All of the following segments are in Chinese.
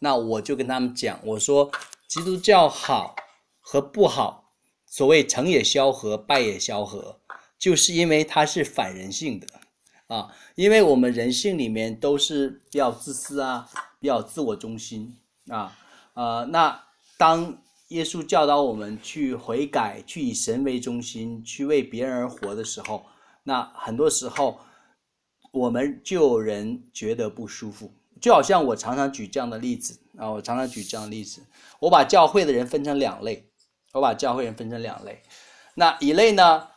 那我就跟他们讲，我说基督教好和不好，所谓成也萧何，败也萧何，就是因为它是反人性的啊，因为我们人性里面都是比较自私啊，比较自我中心啊，呃，那当耶稣教导我们去悔改，去以神为中心，去为别人而活的时候，那很多时候我们就有人觉得不舒服。就好像我常常举这样的例子啊，我常常举这样的例子，我把教会的人分成两类，我把教会人分成两类，那一类呢，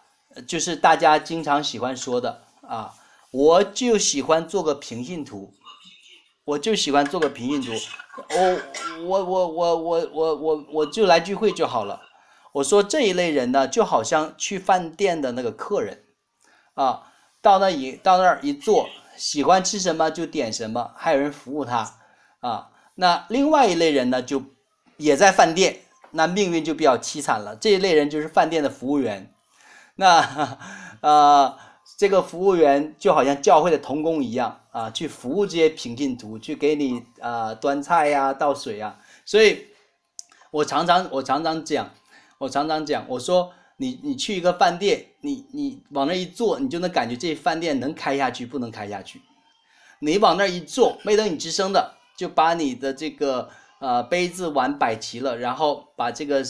就是大家经常喜欢说的啊，我就喜欢做个平信徒，我就喜欢做个平信徒，我我我我我我我我就来聚会就好了。我说这一类人呢，就好像去饭店的那个客人啊，到那一到那儿一坐。喜欢吃什么就点什么，还有人服务他，啊，那另外一类人呢，就也在饭店，那命运就比较凄惨了。这一类人就是饭店的服务员，那呃，这个服务员就好像教会的童工一样啊，去服务这些平信徒，去给你啊端菜呀、倒水呀。所以，我常常我常常讲，我常常讲，我说。你你去一个饭店，你你往那一坐，你就能感觉这饭店能开下去不能开下去。你往那一坐，没等你吱声的，就把你的这个呃杯子碗摆齐了，然后把这个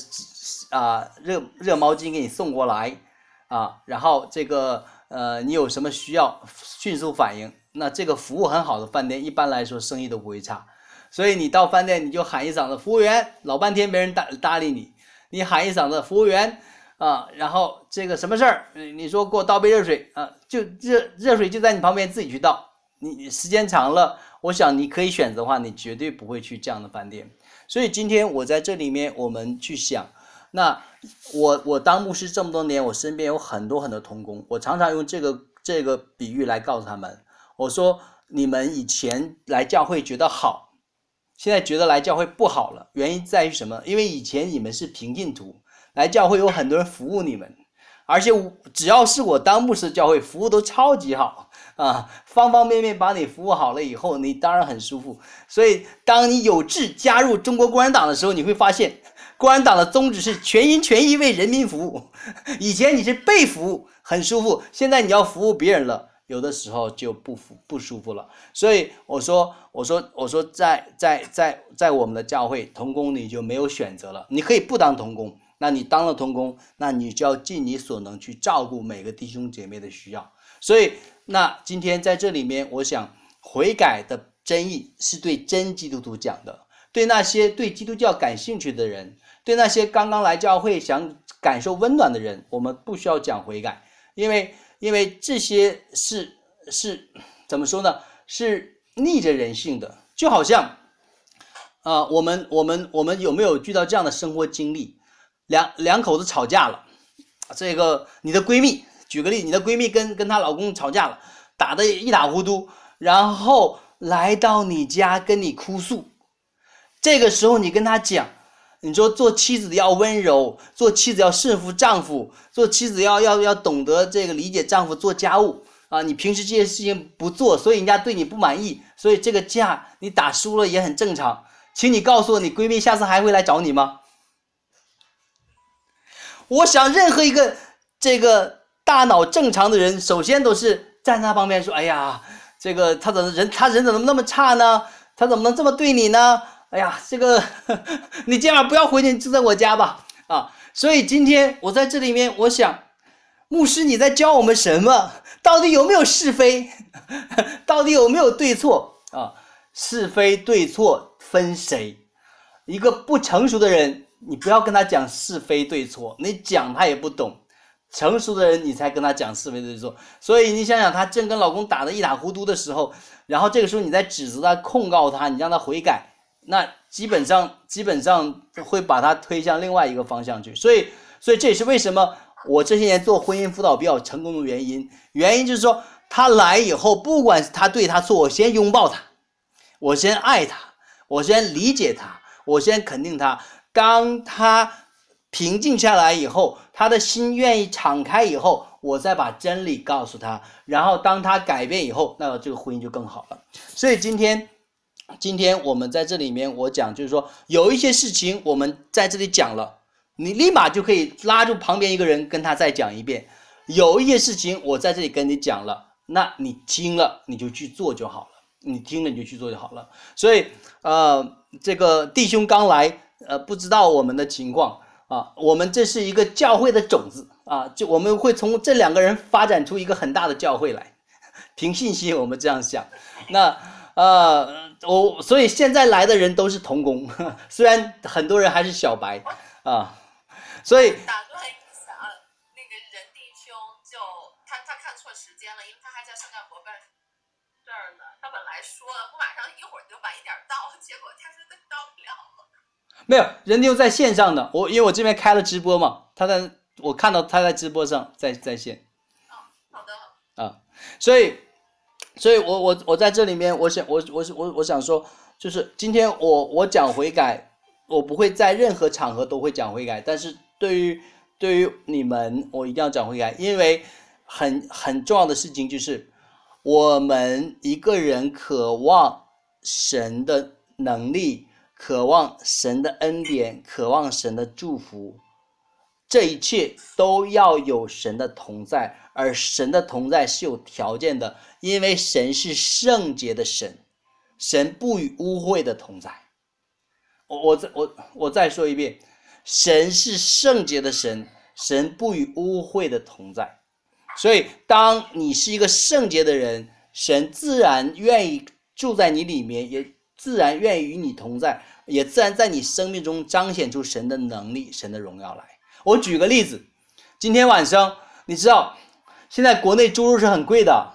啊热热毛巾给你送过来啊，然后这个呃你有什么需要迅速反应，那这个服务很好的饭店一般来说生意都不会差。所以你到饭店你就喊一嗓子服务员，老半天没人搭搭理你，你喊一嗓子服务员。啊，然后这个什么事儿？你说给我倒杯热水啊，就热热水就在你旁边，自己去倒。你时间长了，我想你可以选择的话，你绝对不会去这样的饭店。所以今天我在这里面，我们去想，那我我当牧师这么多年，我身边有很多很多童工，我常常用这个这个比喻来告诉他们，我说你们以前来教会觉得好，现在觉得来教会不好了，原因在于什么？因为以前你们是平信徒。来教会有很多人服务你们，而且只要是我当牧师，教会服务都超级好啊，方方面面把你服务好了以后，你当然很舒服。所以，当你有志加入中国共产党的时候，你会发现，共产党的宗旨是全心全意为人民服务。以前你是被服务，很舒服，现在你要服务别人了，有的时候就不服不舒服了。所以我说，我说，我说，在在在在我们的教会，童工你就没有选择了，你可以不当童工。那你当了童工，那你就要尽你所能去照顾每个弟兄姐妹的需要。所以，那今天在这里面，我想悔改的真意是对真基督徒讲的，对那些对基督教感兴趣的人，对那些刚刚来教会想感受温暖的人，我们不需要讲悔改，因为因为这些是是怎么说呢？是逆着人性的，就好像啊，我们我们我们有没有遇到这样的生活经历？两两口子吵架了，这个你的闺蜜，举个例，你的闺蜜跟跟她老公吵架了，打得一塌糊涂，然后来到你家跟你哭诉，这个时候你跟她讲，你说做妻子要温柔，做妻子要顺服丈夫，做妻子要要要懂得这个理解丈夫做家务。啊，你平时这些事情不做，所以人家对你不满意，所以这个架你打输了也很正常，请你告诉我，你闺蜜下次还会来找你吗？我想，任何一个这个大脑正常的人，首先都是站在他旁边说：“哎呀，这个他怎么人，他人怎么那么差呢？他怎么能这么对你呢？哎呀，这个 你今晚不要回去，住在我家吧。”啊，所以今天我在这里面，我想，牧师你在教我们什么？到底有没有是非？到底有没有对错？啊，是非对错分谁？一个不成熟的人。你不要跟他讲是非对错，你讲他也不懂。成熟的人，你才跟他讲是非对错。所以你想想，她正跟老公打得一塌糊涂的时候，然后这个时候你在指责他、控告他，你让他悔改，那基本上基本上会把他推向另外一个方向去。所以，所以这也是为什么我这些年做婚姻辅导比较成功的原因。原因就是说，他来以后，不管他对他错，我先拥抱他，我先爱他，我先理解他，我先肯定他。当他平静下来以后，他的心愿意敞开以后，我再把真理告诉他。然后当他改变以后，那这个婚姻就更好了。所以今天今天我们在这里面，我讲就是说，有一些事情我们在这里讲了，你立马就可以拉住旁边一个人跟他再讲一遍。有一些事情我在这里跟你讲了，那你听了你就去做就好了，你听了你就去做就好了。所以，呃，这个弟兄刚来，呃，不知道我们的情况啊，我们这是一个教会的种子啊，就我们会从这两个人发展出一个很大的教会来，凭信心我们这样想。那呃，我所以现在来的人都是童工，虽然很多人还是小白啊，所以打断一下啊，那个任弟兄就他他看错时间了，因为他还在圣爱伯班这儿呢，他本来说不马上一会儿就晚一点到，结果他说他到不了了。没有人丢在线上的，我因为我这边开了直播嘛，他在我看到他在直播上在在线。啊，好的。啊，所以，所以我我我在这里面，我想我我我我想说，就是今天我我讲悔改，我不会在任何场合都会讲悔改，但是对于对于你们，我一定要讲悔改，因为很很重要的事情就是，我们一个人渴望神的能力。渴望神的恩典，渴望神的祝福，这一切都要有神的同在，而神的同在是有条件的，因为神是圣洁的神，神不与污秽的同在。我我再我我再说一遍，神是圣洁的神，神不与污秽的同在。所以，当你是一个圣洁的人，神自然愿意住在你里面，也。自然愿意与你同在，也自然在你生命中彰显出神的能力、神的荣耀来。我举个例子，今天晚上你知道，现在国内猪肉是很贵的。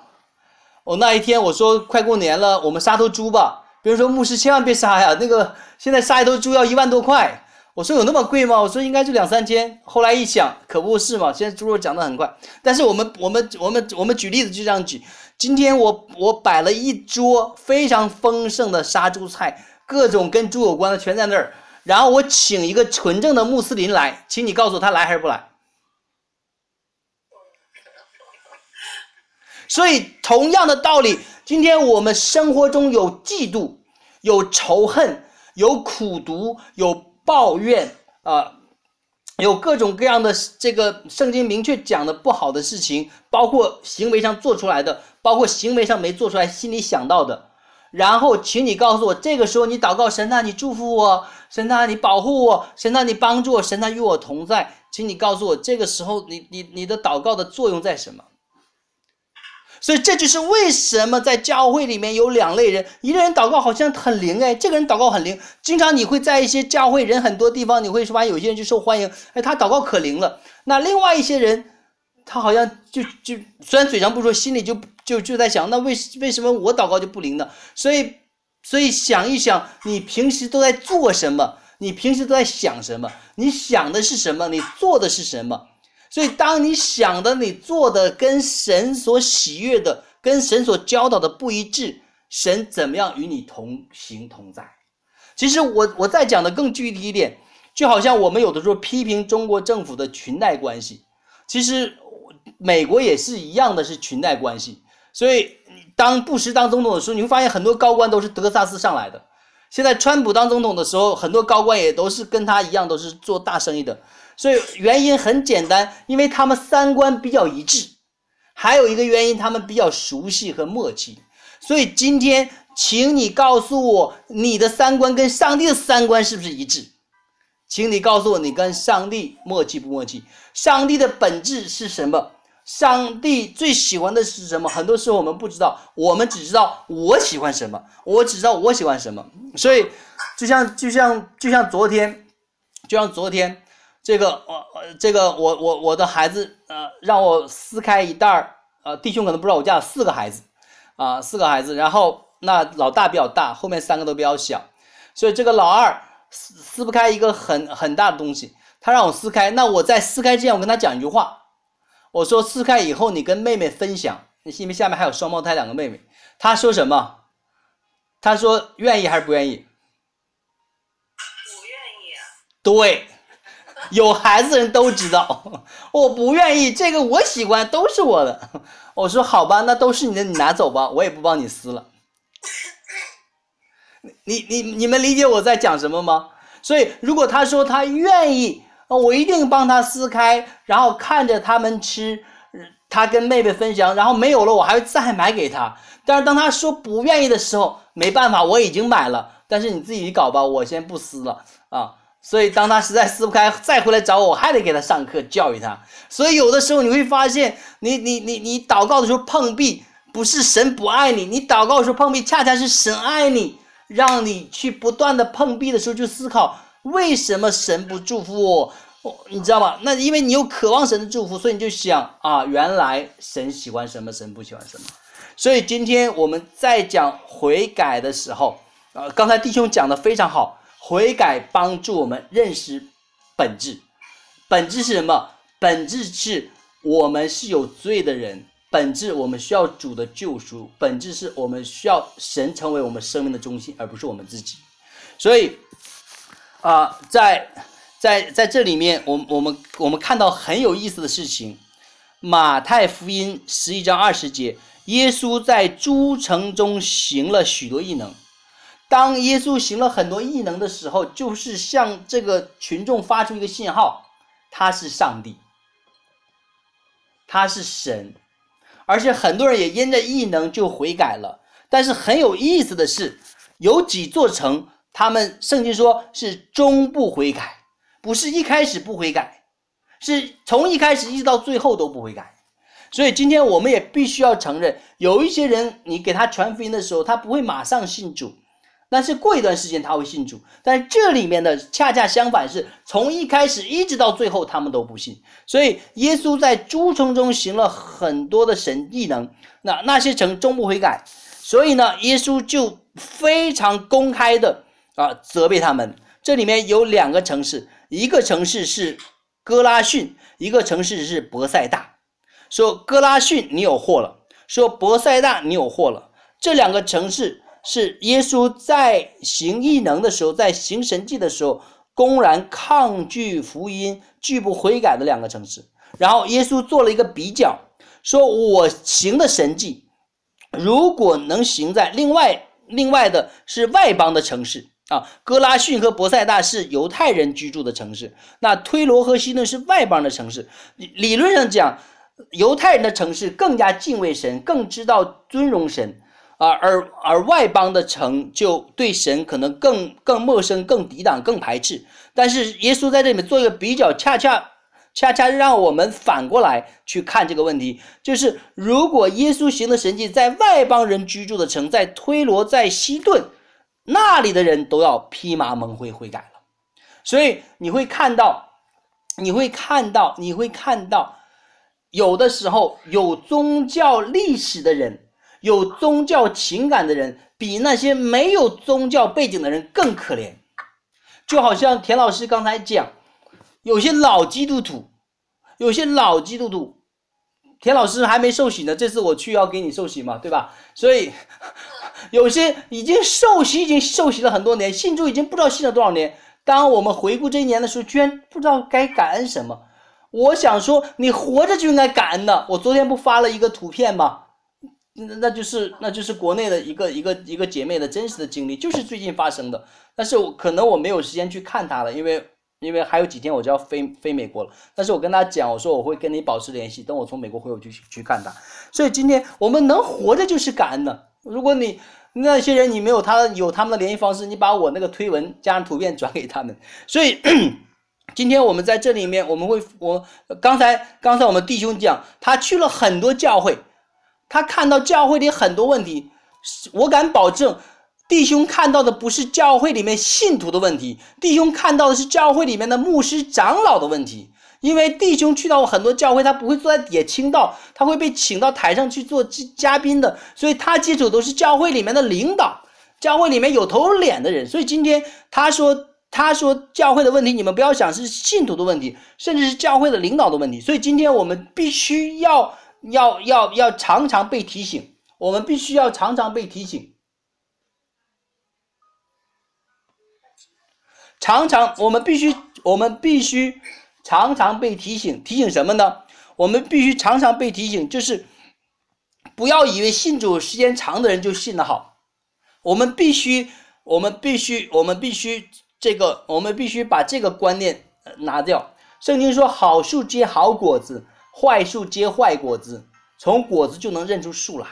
我那一天我说快过年了，我们杀头猪吧。别人说牧师千万别杀呀，那个现在杀一头猪要一万多块。我说有那么贵吗？我说应该就两三千。后来一想，可不是嘛，现在猪肉涨得很快。但是我们我们我们我们举例子就这样举。今天我我摆了一桌非常丰盛的杀猪菜，各种跟猪有关的全在那儿。然后我请一个纯正的穆斯林来，请你告诉他来还是不来？所以同样的道理，今天我们生活中有嫉妒、有仇恨、有苦毒、有抱怨啊。有各种各样的这个圣经明确讲的不好的事情，包括行为上做出来的，包括行为上没做出来，心里想到的。然后，请你告诉我，这个时候你祷告神呐，你祝福我，神呐，你保护我，神呐，你帮助我，神呐，与我同在。请你告诉我，这个时候你你你的祷告的作用在什么？所以这就是为什么在教会里面有两类人，一个人祷告好像很灵哎，这个人祷告很灵，经常你会在一些教会人很多地方，你会发现有些人就受欢迎，哎，他祷告可灵了。那另外一些人，他好像就就虽然嘴上不说，心里就就就在想，那为为什么我祷告就不灵呢？所以所以想一想，你平时都在做什么？你平时都在想什么？你想的是什么？你做的是什么？所以，当你想的、你做的跟神所喜悦的、跟神所教导的不一致，神怎么样与你同行同在？其实，我我再讲的更具体一点，就好像我们有的时候批评中国政府的裙带关系，其实美国也是一样的，是裙带关系。所以，当布什当总统的时候，你会发现很多高官都是德克萨斯上来的。现在川普当总统的时候，很多高官也都是跟他一样，都是做大生意的。所以原因很简单，因为他们三观比较一致，还有一个原因，他们比较熟悉和默契。所以今天，请你告诉我，你的三观跟上帝的三观是不是一致？请你告诉我，你跟上帝默契不默契？上帝的本质是什么？上帝最喜欢的是什么？很多时候我们不知道，我们只知道我喜欢什么，我只知道我喜欢什么。所以，就像就像就像昨天，就像昨天。这个我这个我我我的孩子呃让我撕开一袋儿呃弟兄可能不知道我家有四个孩子啊四个孩子然后那老大比较大后面三个都比较小所以这个老二撕撕不开一个很很大的东西他让我撕开那我在撕开之前我跟他讲一句话我说撕开以后你跟妹妹分享因为下面还有双胞胎两个妹妹他说什么他说愿意还是不愿意不愿意对。有孩子的人都知道，我不愿意这个，我喜欢都是我的。我说好吧，那都是你的，你拿走吧，我也不帮你撕了。你你你们理解我在讲什么吗？所以如果他说他愿意，我一定帮他撕开，然后看着他们吃，他跟妹妹分享，然后没有了我还会再买给他。但是当他说不愿意的时候，没办法，我已经买了，但是你自己搞吧，我先不撕了啊。所以当他实在撕不开，再回来找我，我还得给他上课教育他。所以有的时候你会发现，你你你你祷告的时候碰壁，不是神不爱你，你祷告的时候碰壁，恰恰是神爱你，让你去不断的碰壁的时候就思考，为什么神不祝福我？你知道吗？那因为你有渴望神的祝福，所以你就想啊，原来神喜欢什么，神不喜欢什么。所以今天我们在讲悔改的时候，啊，刚才弟兄讲的非常好。悔改帮助我们认识本质，本质是什么？本质是我们是有罪的人，本质我们需要主的救赎，本质是我们需要神成为我们生命的中心，而不是我们自己。所以，啊，在在在这里面，我我们我们看到很有意思的事情，《马太福音》十一章二十节，耶稣在诸城中行了许多异能。当耶稣行了很多异能的时候，就是向这个群众发出一个信号：他是上帝，他是神。而且很多人也因着异能就悔改了。但是很有意思的是，有几座城，他们圣经说是终不悔改，不是一开始不悔改，是从一开始一直到最后都不悔改。所以今天我们也必须要承认，有一些人，你给他传福音的时候，他不会马上信主。但是过一段时间他会信主，但这里面的恰恰相反，是从一开始一直到最后他们都不信。所以耶稣在诸城中行了很多的神异能，那那些城终不悔改，所以呢，耶稣就非常公开的啊责备他们。这里面有两个城市，一个城市是哥拉逊，一个城市是博塞大。说哥拉逊你有祸了，说博塞大你有祸了，这两个城市。是耶稣在行异能的时候，在行神迹的时候，公然抗拒福音、拒不悔改的两个城市。然后耶稣做了一个比较，说我行的神迹，如果能行在另外另外的是外邦的城市啊，哥拉逊和伯赛大是犹太人居住的城市，那推罗和西顿是外邦的城市。理论上讲，犹太人的城市更加敬畏神，更知道尊荣神。啊，而而外邦的城就对神可能更更陌生、更抵挡、更排斥。但是耶稣在这里面做一个比较，恰恰恰恰让我们反过来去看这个问题，就是如果耶稣行的神迹在外邦人居住的城，在推罗、在西顿那里的人都要披麻蒙灰悔改了。所以你会看到，你会看到，你会看到，有的时候有宗教历史的人。有宗教情感的人，比那些没有宗教背景的人更可怜。就好像田老师刚才讲，有些老基督徒，有些老基督徒，田老师还没受洗呢。这次我去要给你受洗嘛，对吧？所以有些已经受洗，已经受洗了很多年，信主已经不知道信了多少年。当我们回顾这一年的时候，居然不知道该感恩什么。我想说，你活着就应该感恩的。我昨天不发了一个图片吗？那那就是那就是国内的一个一个一个姐妹的真实的经历，就是最近发生的。但是我可能我没有时间去看她了，因为因为还有几天我就要飞飞美国了。但是我跟她讲，我说我会跟你保持联系，等我从美国回我就去去看她。所以今天我们能活着就是感恩的。如果你那些人你没有他有他们的联系方式，你把我那个推文加上图片转给他们。所以今天我们在这里面我们会我刚才刚才我们弟兄讲，他去了很多教会。他看到教会里很多问题，我敢保证，弟兄看到的不是教会里面信徒的问题，弟兄看到的是教会里面的牧师长老的问题。因为弟兄去到很多教会，他不会坐在底下听到，他会被请到台上去做嘉宾的，所以他接触都是教会里面的领导，教会里面有头有脸的人。所以今天他说，他说教会的问题，你们不要想是信徒的问题，甚至是教会的领导的问题。所以今天我们必须要。要要要常常被提醒，我们必须要常常被提醒，常常我们必须我们必须常常被提醒，提醒什么呢？我们必须常常被提醒，就是不要以为信主时间长的人就信得好，我们必须我们必须，我们必须这个，我们必须把这个观念拿掉。圣经说：“好树结好果子，坏树结坏果子。从果子就能认出树来。”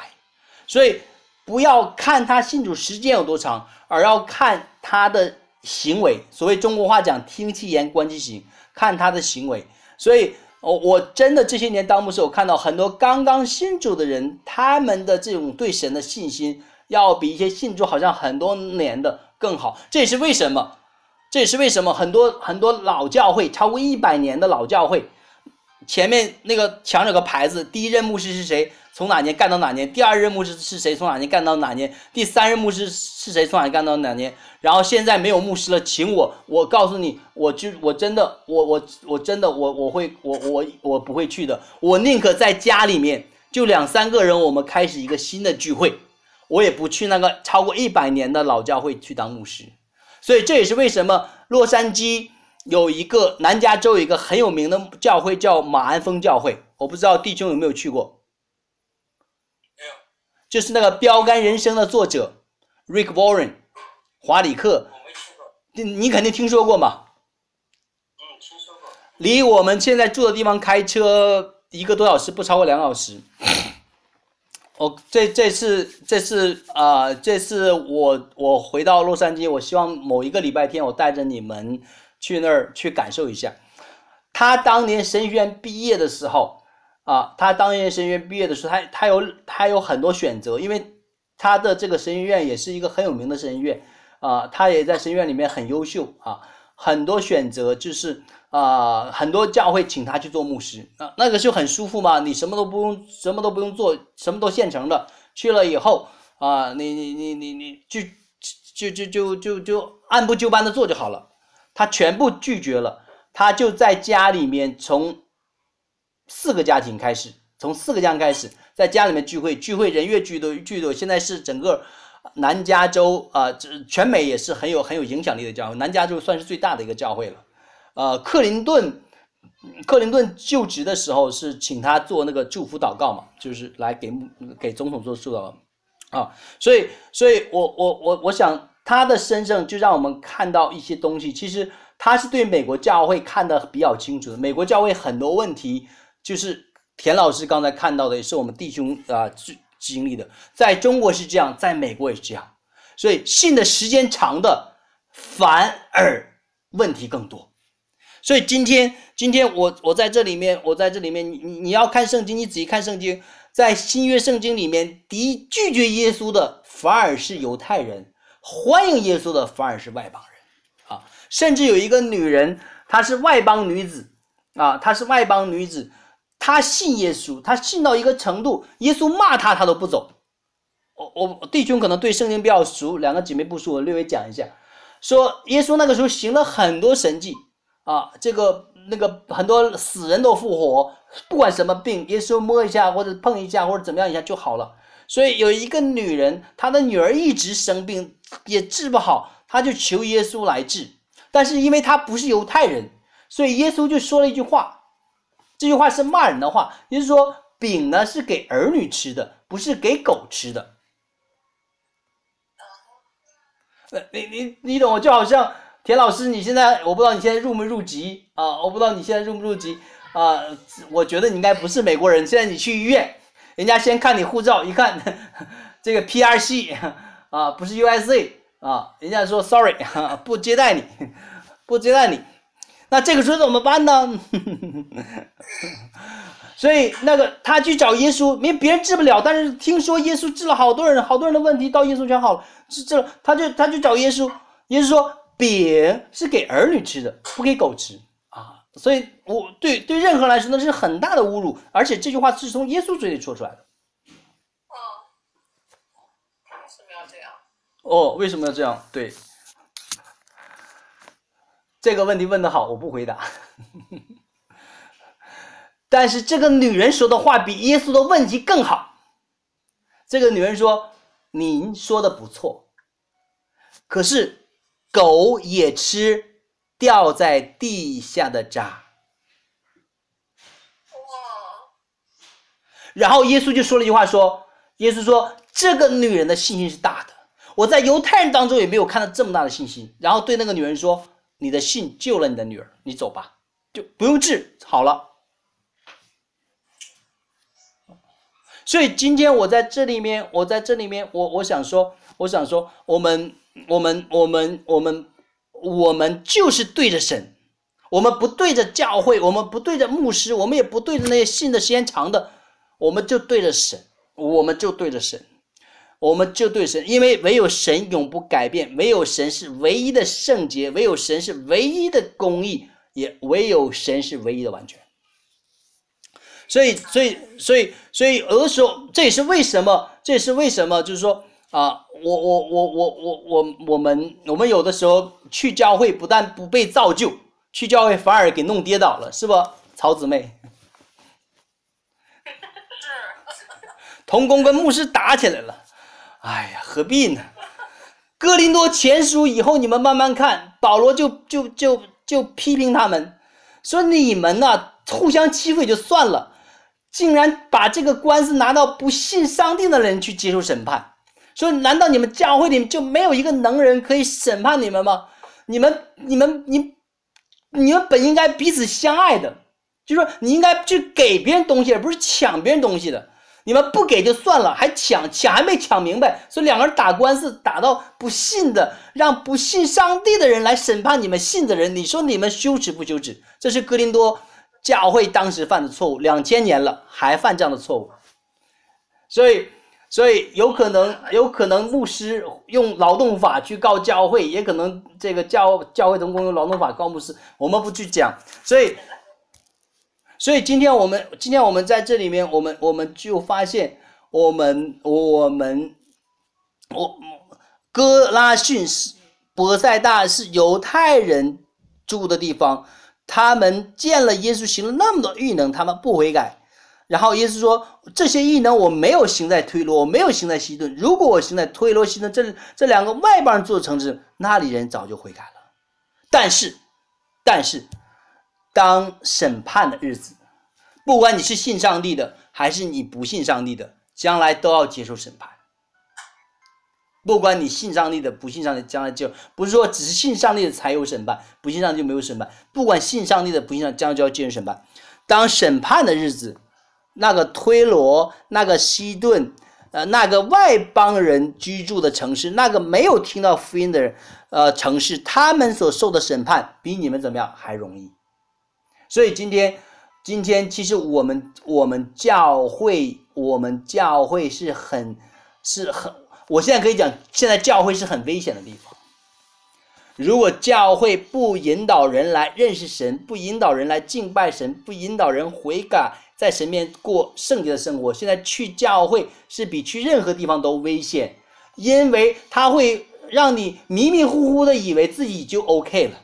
所以不要看他信主时间有多长，而要看他的行为。所谓中国话讲“听其言，观其行”，看他的行为。所以，我我真的这些年当牧师，我看到很多刚刚信主的人，他们的这种对神的信心。要比一些信主好像很多年的更好，这也是为什么？这也是为什么很多很多老教会超过一百年的老教会，前面那个墙有个牌子，第一任牧师是谁，从哪年干到哪年；第二任牧师是谁，从哪年干到哪年；第三任牧师是谁，从哪年干到哪年。然后现在没有牧师了，请我，我告诉你，我就我真的，我我我真的我我会我我我不会去的，我宁可在家里面就两三个人，我们开始一个新的聚会。我也不去那个超过一百年的老教会去当牧师，所以这也是为什么洛杉矶有一个南加州有一个很有名的教会叫马鞍峰教会，我不知道弟兄有没有去过？没有，就是那个标杆人生的作者 Rick Warren，华里克，我没去过。你你肯定听说过嘛？嗯，听说过。离我们现在住的地方开车一个多小时，不超过两小时。我这这次这次啊，这次我我回到洛杉矶，我希望某一个礼拜天，我带着你们去那儿去感受一下。他当年神学院毕业的时候啊，他当年神学院毕业的时候，他他有他有很多选择，因为他的这个神学院也是一个很有名的神学院啊，他也在神学院里面很优秀啊，很多选择就是。啊，很多教会请他去做牧师啊，那个就很舒服嘛，你什么都不用，什么都不用做，什么都现成的。去了以后啊，你你你你你就就就就就就按部就班的做就好了。他全部拒绝了，他就在家里面从四个家庭开始，从四个家庭开始，在家里面聚会，聚会人越聚多聚多。现在是整个南加州啊，这全美也是很有很有影响力的教会，南加州算是最大的一个教会了。呃，克林顿，克林顿就职的时候是请他做那个祝福祷告嘛，就是来给给总统做祝祷啊，所以，所以我我我我想他的身上就让我们看到一些东西，其实他是对美国教会看得比较清楚的。美国教会很多问题，就是田老师刚才看到的，也是我们弟兄啊经经历的，在中国是这样，在美国也是这样，所以信的时间长的反而问题更多。所以今天，今天我我在这里面，我在这里面，你你你要看圣经，你仔细看圣经，在新约圣经里面，敌拒绝耶稣的反而是犹太人，欢迎耶稣的反而是外邦人，啊，甚至有一个女人，她是外邦女子，啊，她是外邦女子，她信耶稣，她信到一个程度，耶稣骂她，她都不走。我我弟兄可能对圣经比较熟，两个姐妹不熟，我略微讲一下，说耶稣那个时候行了很多神迹。啊，这个那个很多死人都复活，不管什么病，耶稣摸一下或者碰一下或者怎么样一下就好了。所以有一个女人，她的女儿一直生病，也治不好，他就求耶稣来治。但是因为他不是犹太人，所以耶稣就说了一句话，这句话是骂人的话，也就是说饼呢是给儿女吃的，不是给狗吃的。你你你懂我，就好像。田老师，你现在我不知道你现在入没入籍啊？我不知道你现在入不入籍啊？我觉得你应该不是美国人。现在你去医院，人家先看你护照，一看 这个 P R C 啊，不是 U S A 啊，人家说 Sorry，不接待你，不接待你。那这个时候怎么办呢？所以那个他去找耶稣，因为别人治不了，但是听说耶稣治了好多人，好多人的问题到耶稣全好了，治治了，他就他就找耶稣，耶稣说。饼是给儿女吃的，不给狗吃啊！所以，我对对任何人来说那是很大的侮辱，而且这句话是从耶稣嘴里说出来的。哦，为什么要这样？哦，为什么要这样？对，这个问题问的好，我不回答。但是这个女人说的话比耶稣的问题更好。这个女人说：“您说的不错，可是。”狗也吃掉在地下的渣，然后耶稣就说了一句话，说：“耶稣说，这个女人的信心是大的，我在犹太人当中也没有看到这么大的信心。然后对那个女人说：“你的信救了你的女儿，你走吧，就不用治，好了。”所以今天我在这里面，我在这里面，我我想说，我想说，我们我们我们我们我们就是对着神，我们不对着教会，我们不对着牧师，我们也不对着那些信的时间长的，我们就对着神，我们就对着神，我们就对神，因为唯有神永不改变，唯有神是唯一的圣洁，唯有神是唯一的公义，也唯有神是唯一的完全。所以，所以，所以，所以，有的时候，这也是为什么，这也是为什么，就是说啊，我，我，我，我，我，我，我们，我们有的时候去教会，不但不被造就，去教会反而给弄跌倒了，是不，曹姊妹？是，童工跟牧师打起来了，哎呀，何必呢？哥林多前书以后你们慢慢看，保罗就就就就批评他们，说你们呢互相欺负也就算了。竟然把这个官司拿到不信上帝的人去接受审判，说难道你们教会里就没有一个能人可以审判你们吗？你们、你们、你、你们本应该彼此相爱的，就说你应该去给别人东西，而不是抢别人东西的。你们不给就算了，还抢，抢还没抢明白，所以两个人打官司打到不信的，让不信上帝的人来审判你们信的人，你说你们羞耻不羞耻？这是哥林多。教会当时犯的错误，两千年了还犯这样的错误，所以，所以有可能，有可能牧师用劳动法去告教会，也可能这个教教会同工用劳动法告牧师，我们不去讲。所以，所以今天我们今天我们在这里面，我们我们就发现，我们我们我哥拉逊是博塞大是犹太人住的地方。他们见了耶稣行了那么多异能，他们不悔改。然后耶稣说：“这些异能我没有行在推罗，我没有行在西顿。如果我行在推罗、西顿，这这两个外邦人做的城市，那里人早就悔改了。但是，但是，当审判的日子，不管你是信上帝的，还是你不信上帝的，将来都要接受审判。”不管你信上帝的，不信上帝，将来就不是说只是信上帝的才有审判，不信上帝就没有审判。不管信上帝的，不信上，将来就要接受审判。当审判的日子，那个推罗、那个西顿，呃，那个外邦人居住的城市，那个没有听到福音的人，呃，城市，他们所受的审判比你们怎么样还容易。所以今天，今天其实我们我们教会，我们教会是很是很。我现在可以讲，现在教会是很危险的地方。如果教会不引导人来认识神，不引导人来敬拜神，不引导人悔改，在神面过圣洁的生活，现在去教会是比去任何地方都危险，因为它会让你迷迷糊糊的以为自己就 OK 了。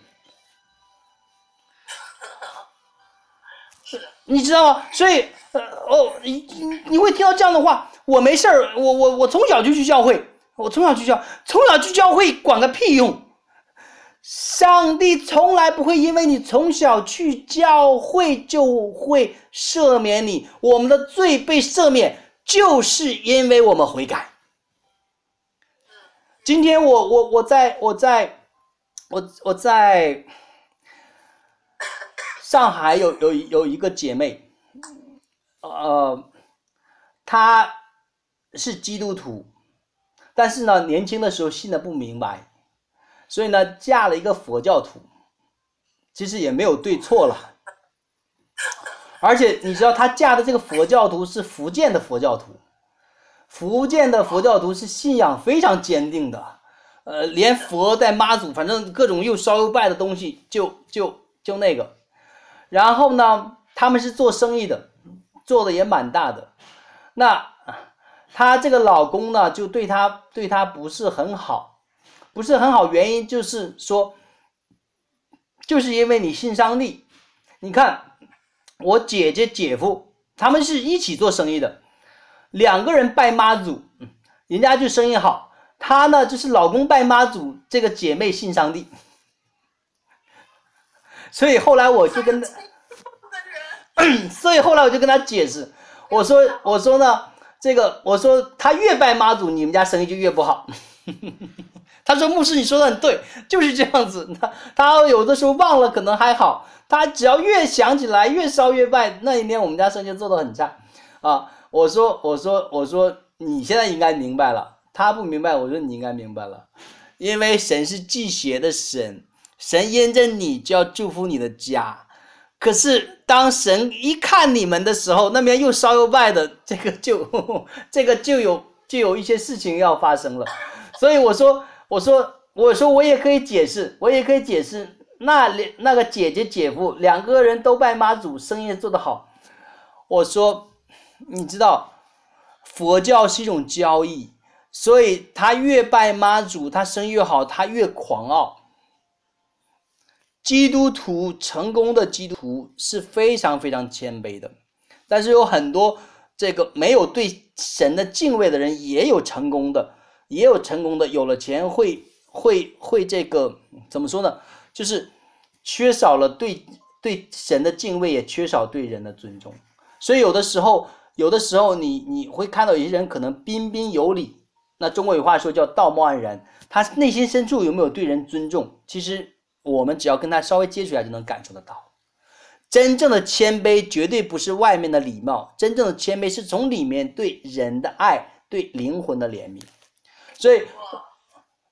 你知道吗？所以，呃，哦，你你会听到这样的话。我没事儿，我我我从小就去教会，我从小去教，从小去教会管个屁用！上帝从来不会因为你从小去教会就会赦免你，我们的罪被赦免，就是因为我们悔改。今天我我我在我在我我在上海有有有一个姐妹，呃，她。是基督徒，但是呢，年轻的时候信的不明白，所以呢，嫁了一个佛教徒，其实也没有对错了。而且你知道，她嫁的这个佛教徒是福建的佛教徒，福建的佛教徒是信仰非常坚定的，呃，连佛带妈祖，反正各种又烧又拜的东西，就就就那个。然后呢，他们是做生意的，做的也蛮大的，那。她这个老公呢，就对她对她不是很好，不是很好，原因就是说，就是因为你信上帝。你看，我姐姐姐夫他们是一起做生意的，两个人拜妈祖，人家就生意好。她呢，就是老公拜妈祖，这个姐妹信上帝。所以后来我就跟他，所以后来我就跟他解释，我说我说呢。这个我说他越拜妈祖，你们家生意就越不好。他说牧师你说的很对，就是这样子。他 他有的时候忘了可能还好，他只要越想起来越烧越拜。那一年我们家生意做的很差啊。我说我说我说你现在应该明白了，他不明白，我说你应该明白了，因为神是忌邪的神，神因着你就要祝福你的家。可是当神一看你们的时候，那边又烧又败的，这个就 这个就有就有一些事情要发生了。所以我说我说我说我也可以解释，我也可以解释那两那个姐姐姐夫两个人都拜妈祖，生意做得好。我说你知道佛教是一种交易，所以他越拜妈祖，他生意越好，他越狂傲。基督徒成功的基督徒是非常非常谦卑的，但是有很多这个没有对神的敬畏的人也有成功的，也有成功的，有了钱会会会这个怎么说呢？就是缺少了对对神的敬畏，也缺少对人的尊重，所以有的时候有的时候你你会看到有些人可能彬彬有礼，那中国有话说叫道貌岸然，他内心深处有没有对人尊重？其实。我们只要跟他稍微接触一下，就能感受得到，真正的谦卑绝对不是外面的礼貌，真正的谦卑是从里面对人的爱，对灵魂的怜悯。所以，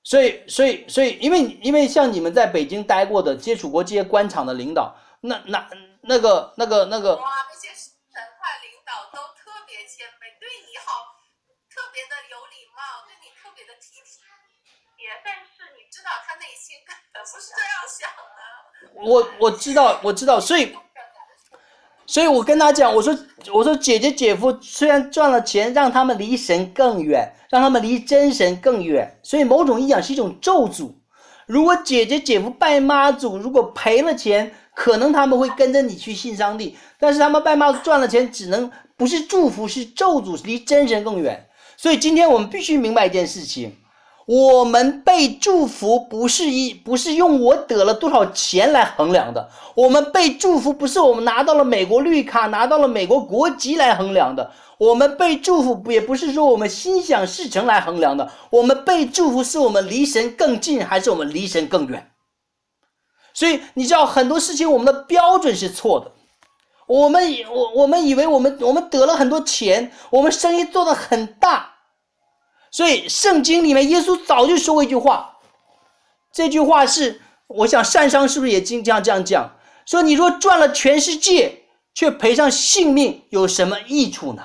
所以，所以，所以，因为因为像你们在北京待过的，接触过这些官场的领导，那那那个那个那个，哇，那些神派领导都特别谦卑，对你好，特别的有礼貌，对你特别的体贴，但是道他内心根本不是这样想的。我我知道我知道，所以。所以我跟他讲，我说我说姐姐姐夫虽然赚了钱，让他们离神更远，让他们离真神更远，所以某种意义上是一种咒诅。如果姐姐姐夫拜妈祖，如果赔了钱，可能他们会跟着你去信上帝；但是他们拜妈祖赚了钱，只能不是祝福，是咒诅，离真神更远。所以今天我们必须明白一件事情。我们被祝福不是一不是用我得了多少钱来衡量的，我们被祝福不是我们拿到了美国绿卡拿到了美国国籍来衡量的，我们被祝福也不是说我们心想事成来衡量的，我们被祝福是我们离神更近还是我们离神更远？所以你知道很多事情我们的标准是错的，我们以我我们以为我们我们得了很多钱，我们生意做得很大。所以圣经里面，耶稣早就说过一句话，这句话是，我想善商是不是也经常这样讲？说你若赚了全世界，却赔上性命，有什么益处呢？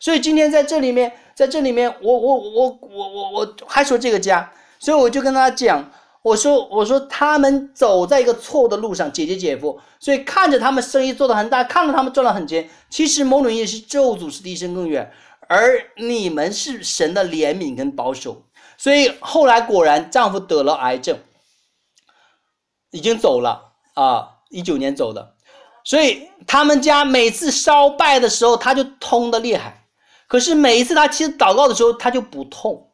所以今天在这里面，在这里面，我我我我我我还说这个家，所以我就跟他讲，我说我说他们走在一个错误的路上，姐姐姐夫，所以看着他们生意做得很大，看着他们赚了很钱，其实某种意义是咒诅，是离神更远。而你们是神的怜悯跟保守，所以后来果然丈夫得了癌症，已经走了啊，一九年走的，所以他们家每次烧拜的时候，他就痛的厉害，可是每一次他其实祷告的时候，他就不痛，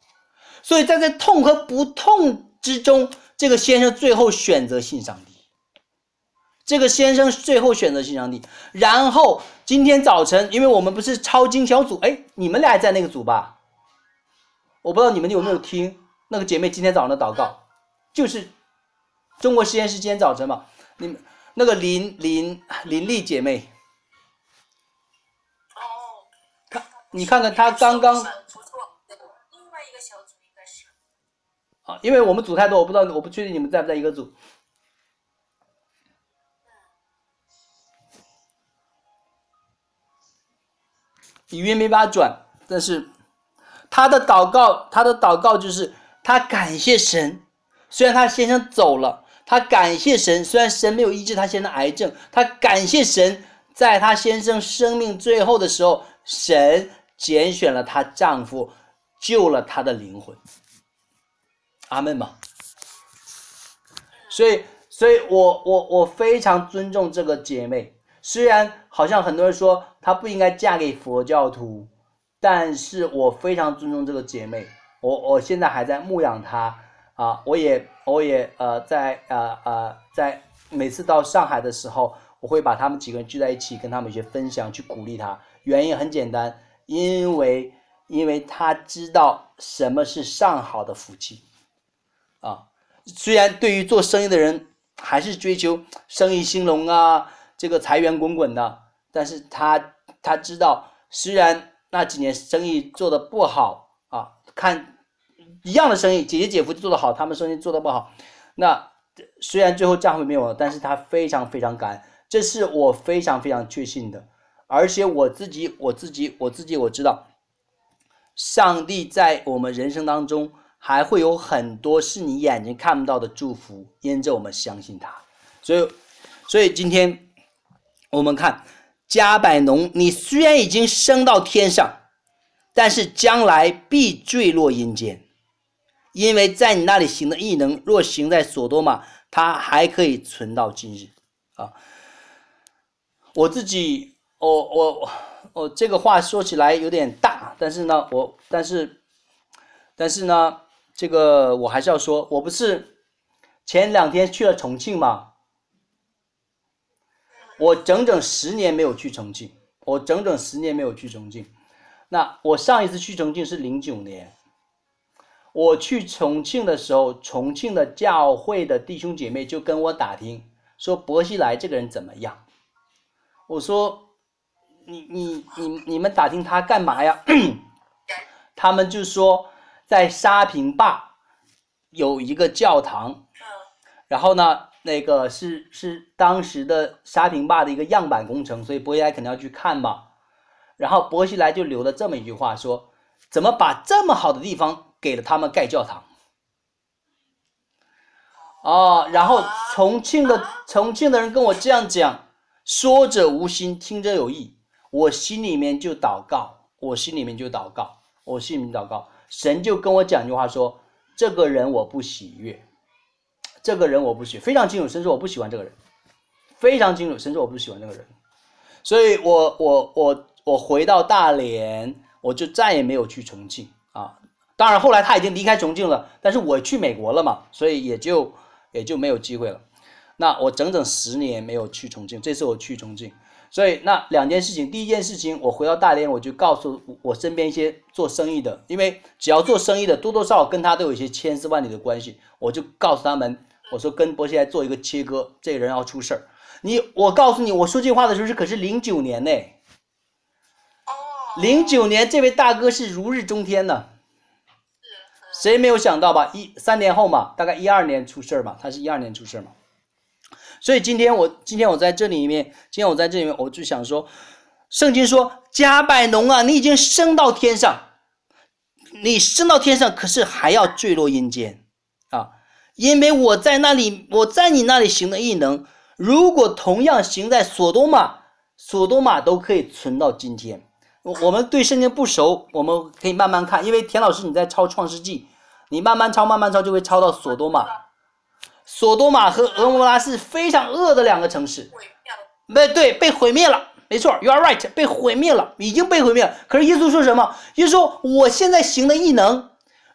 所以在这痛和不痛之中，这个先生最后选择信上帝。这个先生最后选择信上帝，然后今天早晨，因为我们不是抄经小组，哎，你们俩在那个组吧？我不知道你们有没有听那个姐妹今天早上的祷告，就是中国实验室今天早晨嘛，你们那个林林林丽姐妹，哦，看你看看她刚刚另外一个小组应该是。啊，因为我们组太多，我不知道，我不确定你们在不在一个组。语音没法转，但是他的祷告，他的祷告就是他感谢神，虽然他先生走了，他感谢神，虽然神没有医治他先生癌症，他感谢神，在他先生生命最后的时候，神拣选了她丈夫，救了她的灵魂。阿门嘛。所以，所以我我我非常尊重这个姐妹。虽然好像很多人说她不应该嫁给佛教徒，但是我非常尊重这个姐妹。我我现在还在牧养她啊，我也我也呃在呃呃在每次到上海的时候，我会把他们几个人聚在一起，跟他们一些分享，去鼓励她。原因很简单，因为因为她知道什么是上好的福气啊。虽然对于做生意的人还是追求生意兴隆啊，这个财源滚滚的，但是他他知道，虽然那几年生意做的不好啊，看一样的生意，姐姐姐夫做得好，他们生意做的不好，那虽然最后账户没有了，但是他非常非常感恩，这是我非常非常确信的，而且我自己我自己我自己我知道，上帝在我们人生当中还会有很多是你眼睛看不到的祝福，因着我们相信他，所以所以今天我们看加百农，你虽然已经升到天上，但是将来必坠落阴间。因为在你那里行的异能，若行在所多玛，它还可以存到今日啊。我自己，我我我这个话说起来有点大，但是呢，我但是但是呢，这个我还是要说，我不是前两天去了重庆嘛，我整整十年没有去重庆，我整整十年没有去重庆。那我上一次去重庆是零九年。我去重庆的时候，重庆的教会的弟兄姐妹就跟我打听，说薄熙来这个人怎么样？我说，你你你你们打听他干嘛呀？他们就说在沙坪坝有一个教堂，然后呢，那个是是当时的沙坪坝的一个样板工程，所以薄熙来肯定要去看嘛。然后薄熙来就留了这么一句话，说怎么把这么好的地方。给了他们盖教堂，哦，然后重庆的重庆的人跟我这样讲，说者无心，听者有意，我心里面就祷告，我心里面就祷告，我心里面祷告，神就跟我讲一句话说，这个人我不喜悦，这个人我不喜，非常清楚，甚至我不喜欢这个人，非常清楚，甚至我不喜欢这个人，所以我我我我回到大连，我就再也没有去重庆啊。当然，后来他已经离开重庆了，但是我去美国了嘛，所以也就也就没有机会了。那我整整十年没有去重庆，这次我去重庆，所以那两件事情，第一件事情，我回到大连，我就告诉我身边一些做生意的，因为只要做生意的，多多少少跟他都有一些千丝万缕的关系，我就告诉他们，我说跟博西来做一个切割，这个人要出事儿。你，我告诉你，我说这话的时候是可是零九年呢，零九年这位大哥是如日中天呢。谁没有想到吧？一三年后嘛，大概一二年出事儿嘛，他是一二年出事儿嘛。所以今天我今天我在这里面，今天我在这里面，我就想说，圣经说加百农啊，你已经升到天上，你升到天上，可是还要坠落阴间啊！因为我在那里，我在你那里行的异能，如果同样行在索多玛，索多玛都可以存到今天。我们对圣经不熟，我们可以慢慢看，因为田老师你在抄创世纪。你慢慢抄，慢慢抄，就会抄到索多玛。索多玛和俄摩拉是非常恶的两个城市。没对，被毁灭了。没错，You are right，被毁灭了，已经被毁灭了。可是耶稣说什么？耶稣说：“我现在行的异能，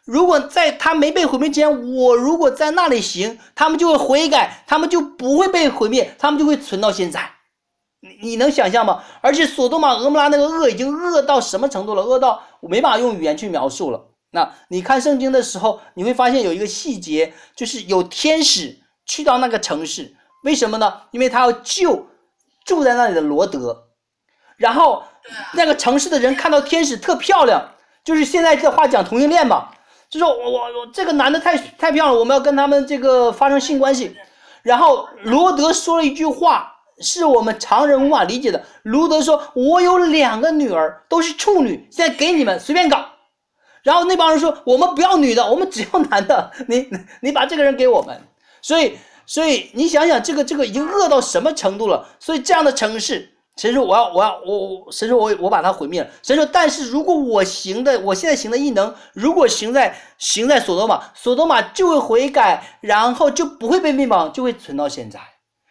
如果在他没被毁灭之前，我如果在那里行，他们就会悔改，他们就不会被毁灭，他们就会存到现在。你你能想象吗？而且索多玛、俄摩拉那个恶已经恶到什么程度了？恶到我没办法用语言去描述了。”那你看圣经的时候，你会发现有一个细节，就是有天使去到那个城市，为什么呢？因为他要救住在那里的罗德，然后那个城市的人看到天使特漂亮，就是现在这话讲同性恋嘛，就说我我这个男的太太漂亮，我们要跟他们这个发生性关系。然后罗德说了一句话，是我们常人无法理解的。罗德说：“我有两个女儿，都是处女，现在给你们随便搞。”然后那帮人说：“我们不要女的，我们只要男的。你你把这个人给我们。”所以所以你想想，这个这个已经恶到什么程度了？所以这样的城市，神说：“我要我要我我神说我我把它毁灭了。”神说：“但是如果我行的，我现在行的异能，如果行在行在索多玛，索多玛就会悔改，然后就不会被灭亡，就会存到现在。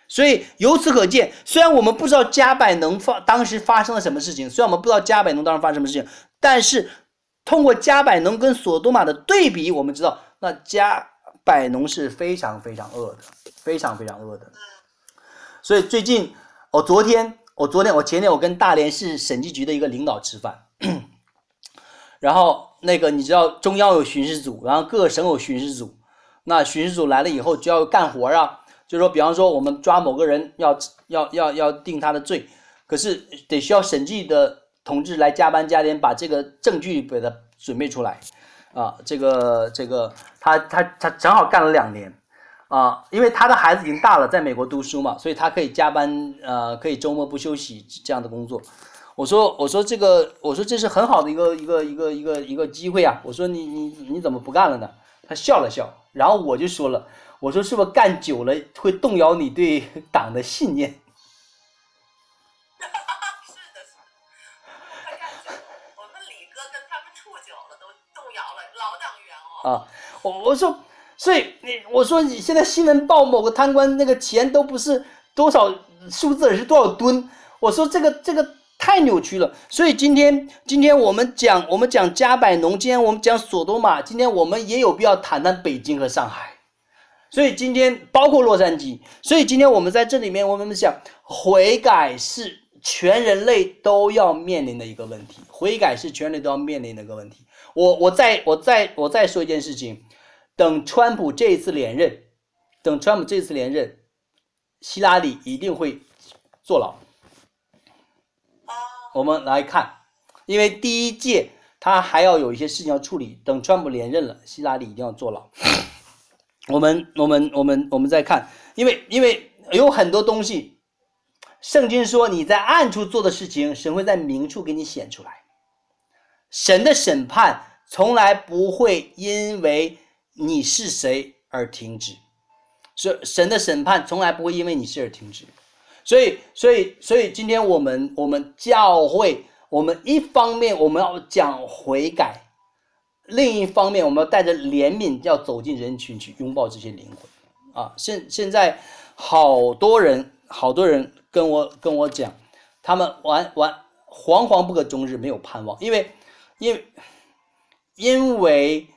所以由此可见，虽然我们不知道加百农发当时发生了什么事情，虽然我们不知道加百农当时发生什么事情，但是。通过加百农跟索多玛的对比，我们知道那加百农是非常非常恶的，非常非常恶的。所以最近，哦昨天，我昨天，我前天，我跟大连市审计局的一个领导吃饭，然后那个你知道中央有巡视组，然后各省有巡视组，那巡视组来了以后就要干活啊，就说比方说我们抓某个人要要要要定他的罪，可是得需要审计的同志来加班加点把这个证据给他准备出来，啊，这个这个他他他正好干了两年。啊，因为他的孩子已经大了，在美国读书嘛，所以他可以加班，呃，可以周末不休息这样的工作。我说，我说这个，我说这是很好的一个一个一个一个一个机会啊。我说你你你怎么不干了呢？他笑了笑，然后我就说了，我说是不是干久了会动摇你对 党的信念？是的，是的，他干久了，我们李哥跟他们处久了都动摇了，老党员哦。啊，我我说。所以你我说你现在新闻报某个贪官那个钱都不是多少数字，而是多少吨。我说这个这个太扭曲了。所以今天今天我们讲我们讲加百农，今天我们讲索多玛，今天我们也有必要谈谈北京和上海。所以今天包括洛杉矶。所以今天我们在这里面我们想悔改是全人类都要面临的一个问题，悔改是全人类都要面临的一个问题。我我再我再我再说一件事情。等川普这一次连任，等川普这次连任，希拉里一定会坐牢。我们来看，因为第一届他还要有一些事情要处理。等川普连任了，希拉里一定要坐牢。我们我们我们我们再看，因为因为有很多东西，圣经说你在暗处做的事情，神会在明处给你显出来。神的审判从来不会因为。你是谁而停止？所神的审判从来不会因为你是而停止。所以，所以，所以，今天我们我们教会，我们一方面我们要讲悔改，另一方面我们要带着怜悯，要走进人群去拥抱这些灵魂。啊，现现在好多人，好多人跟我跟我讲，他们完完惶惶不可终日，没有盼望，因为因为因为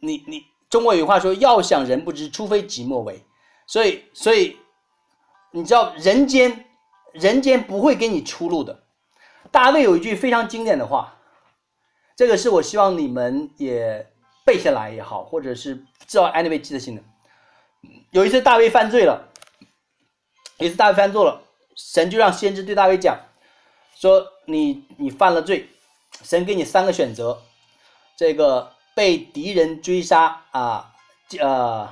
你你。中国有话说：“要想人不知，除非己莫为。”所以，所以你知道，人间人间不会给你出路的。大卫有一句非常经典的话，这个是我希望你们也背下来也好，或者是知道 anyway 记得性的。有一次大卫犯罪了，有一次大卫犯错了，神就让先知对大卫讲说：“你你犯了罪，神给你三个选择，这个。”被敌人追杀啊，呃，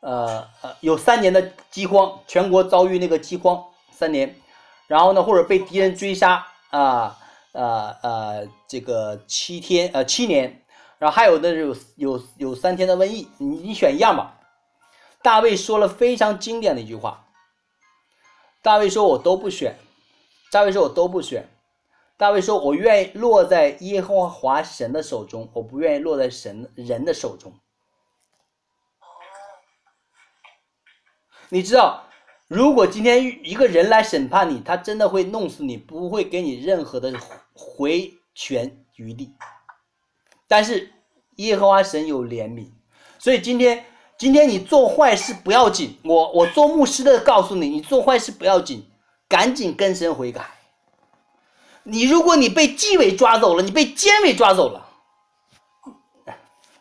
呃呃，有三年的饥荒，全国遭遇那个饥荒三年，然后呢，或者被敌人追杀啊，呃呃，这个七天呃七年，然后还有的有有有三天的瘟疫，你你选一样吧。大卫说了非常经典的一句话，大卫说我都不选，大卫说我都不选。大卫说：“我愿意落在耶和华神的手中，我不愿意落在神人的手中。”你知道，如果今天一个人来审判你，他真的会弄死你，不会给你任何的回权余地。但是耶和华神有怜悯，所以今天今天你做坏事不要紧，我我做牧师的告诉你，你做坏事不要紧，赶紧跟神悔改。你如果你被纪委抓走了，你被监委抓走了，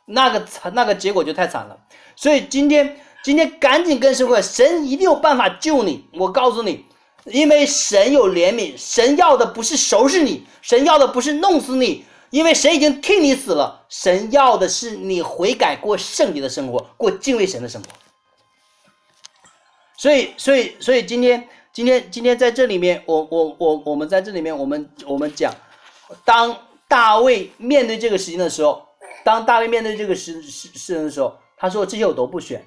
那个惨，那个结果就太惨了。所以今天，今天赶紧跟神说，神一定有办法救你。我告诉你，因为神有怜悯，神要的不是收拾你，神要的不是弄死你，因为神已经替你死了。神要的是你悔改，过圣洁的生活，过敬畏神的生活。所以，所以，所以今天。今天，今天在这里面，我我我我们在这里面，我们我们讲，当大卫面对这个事情的时候，当大卫面对这个事事事情的时候，他说这些我都不选，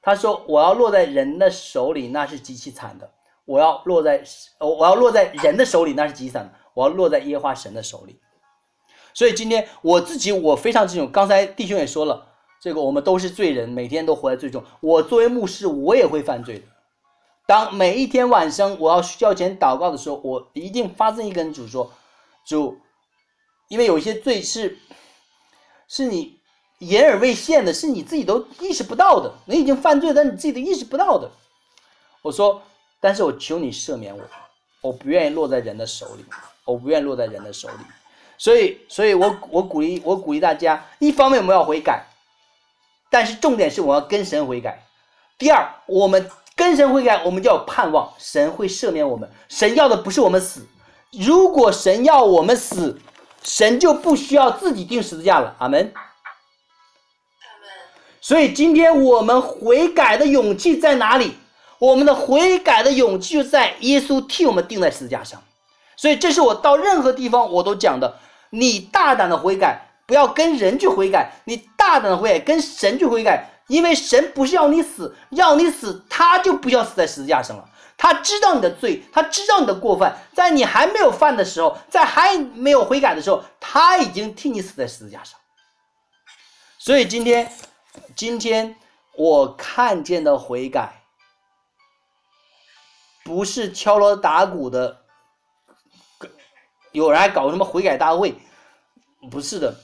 他说我要落在人的手里，那是极其惨的；我要落在我要落在人的手里，那是极其惨的；我要落在耶和华神的手里。所以今天我自己我非常这种，刚才弟兄也说了，这个我们都是罪人，每天都活在罪中。我作为牧师，我也会犯罪的。当每一天晚上我要睡觉前祷告的时候，我一定发自一跟主说：“主，因为有些罪是，是你言而未现的，是你自己都意识不到的。你已经犯罪，但你自己都意识不到的。”我说：“但是我求你赦免我，我不愿意落在人的手里，我不愿意落在人的手里。”所以，所以我我鼓励我鼓励大家，一方面我们要悔改，但是重点是我要跟神悔改。第二，我们跟神悔改，我们就要盼望神会赦免我们。神要的不是我们死，如果神要我们死，神就不需要自己钉十字架了。阿门。他们所以今天我们悔改的勇气在哪里？我们的悔改的勇气就在耶稣替我们钉在十字架上。所以这是我到任何地方我都讲的：你大胆的悔改，不要跟人去悔改，你大胆的悔改，跟神去悔改，因为神不是要你死，要你死他就不要死在十字架上了。他知道你的罪，他知道你的过犯，在你还没有犯的时候，在还没有悔改的时候，他已经替你死在十字架上。所以今天，今天我看见的悔改，不是敲锣打鼓的，有人还搞什么悔改大会，不是的，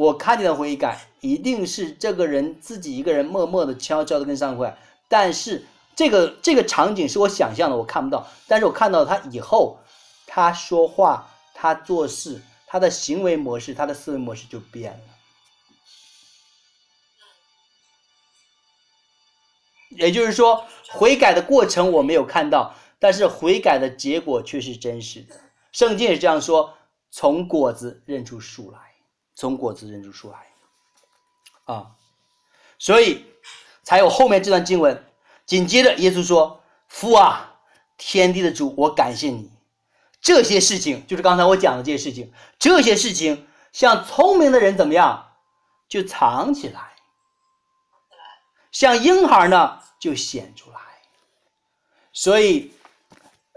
我看见的悔改一定是这个人自己一个人默默的悄悄的跟上悔，但是这个这个场景是我想象的，我看不到，但是我看到他以后，他说话，他做事，他的行为模式，他的思维模式就变了。也就是说，悔改的过程我没有看到，但是悔改的结果却是真实的。圣经也这样说：“从果子认出树来，从果子认出出来。”啊，所以才有后面这段经文。紧接着，耶稣说：“父啊，天地的主，我感谢你。这些事情就是刚才我讲的这些事情，这些事情像聪明的人怎么样，就藏起来。”像婴孩呢，就显出来。所以，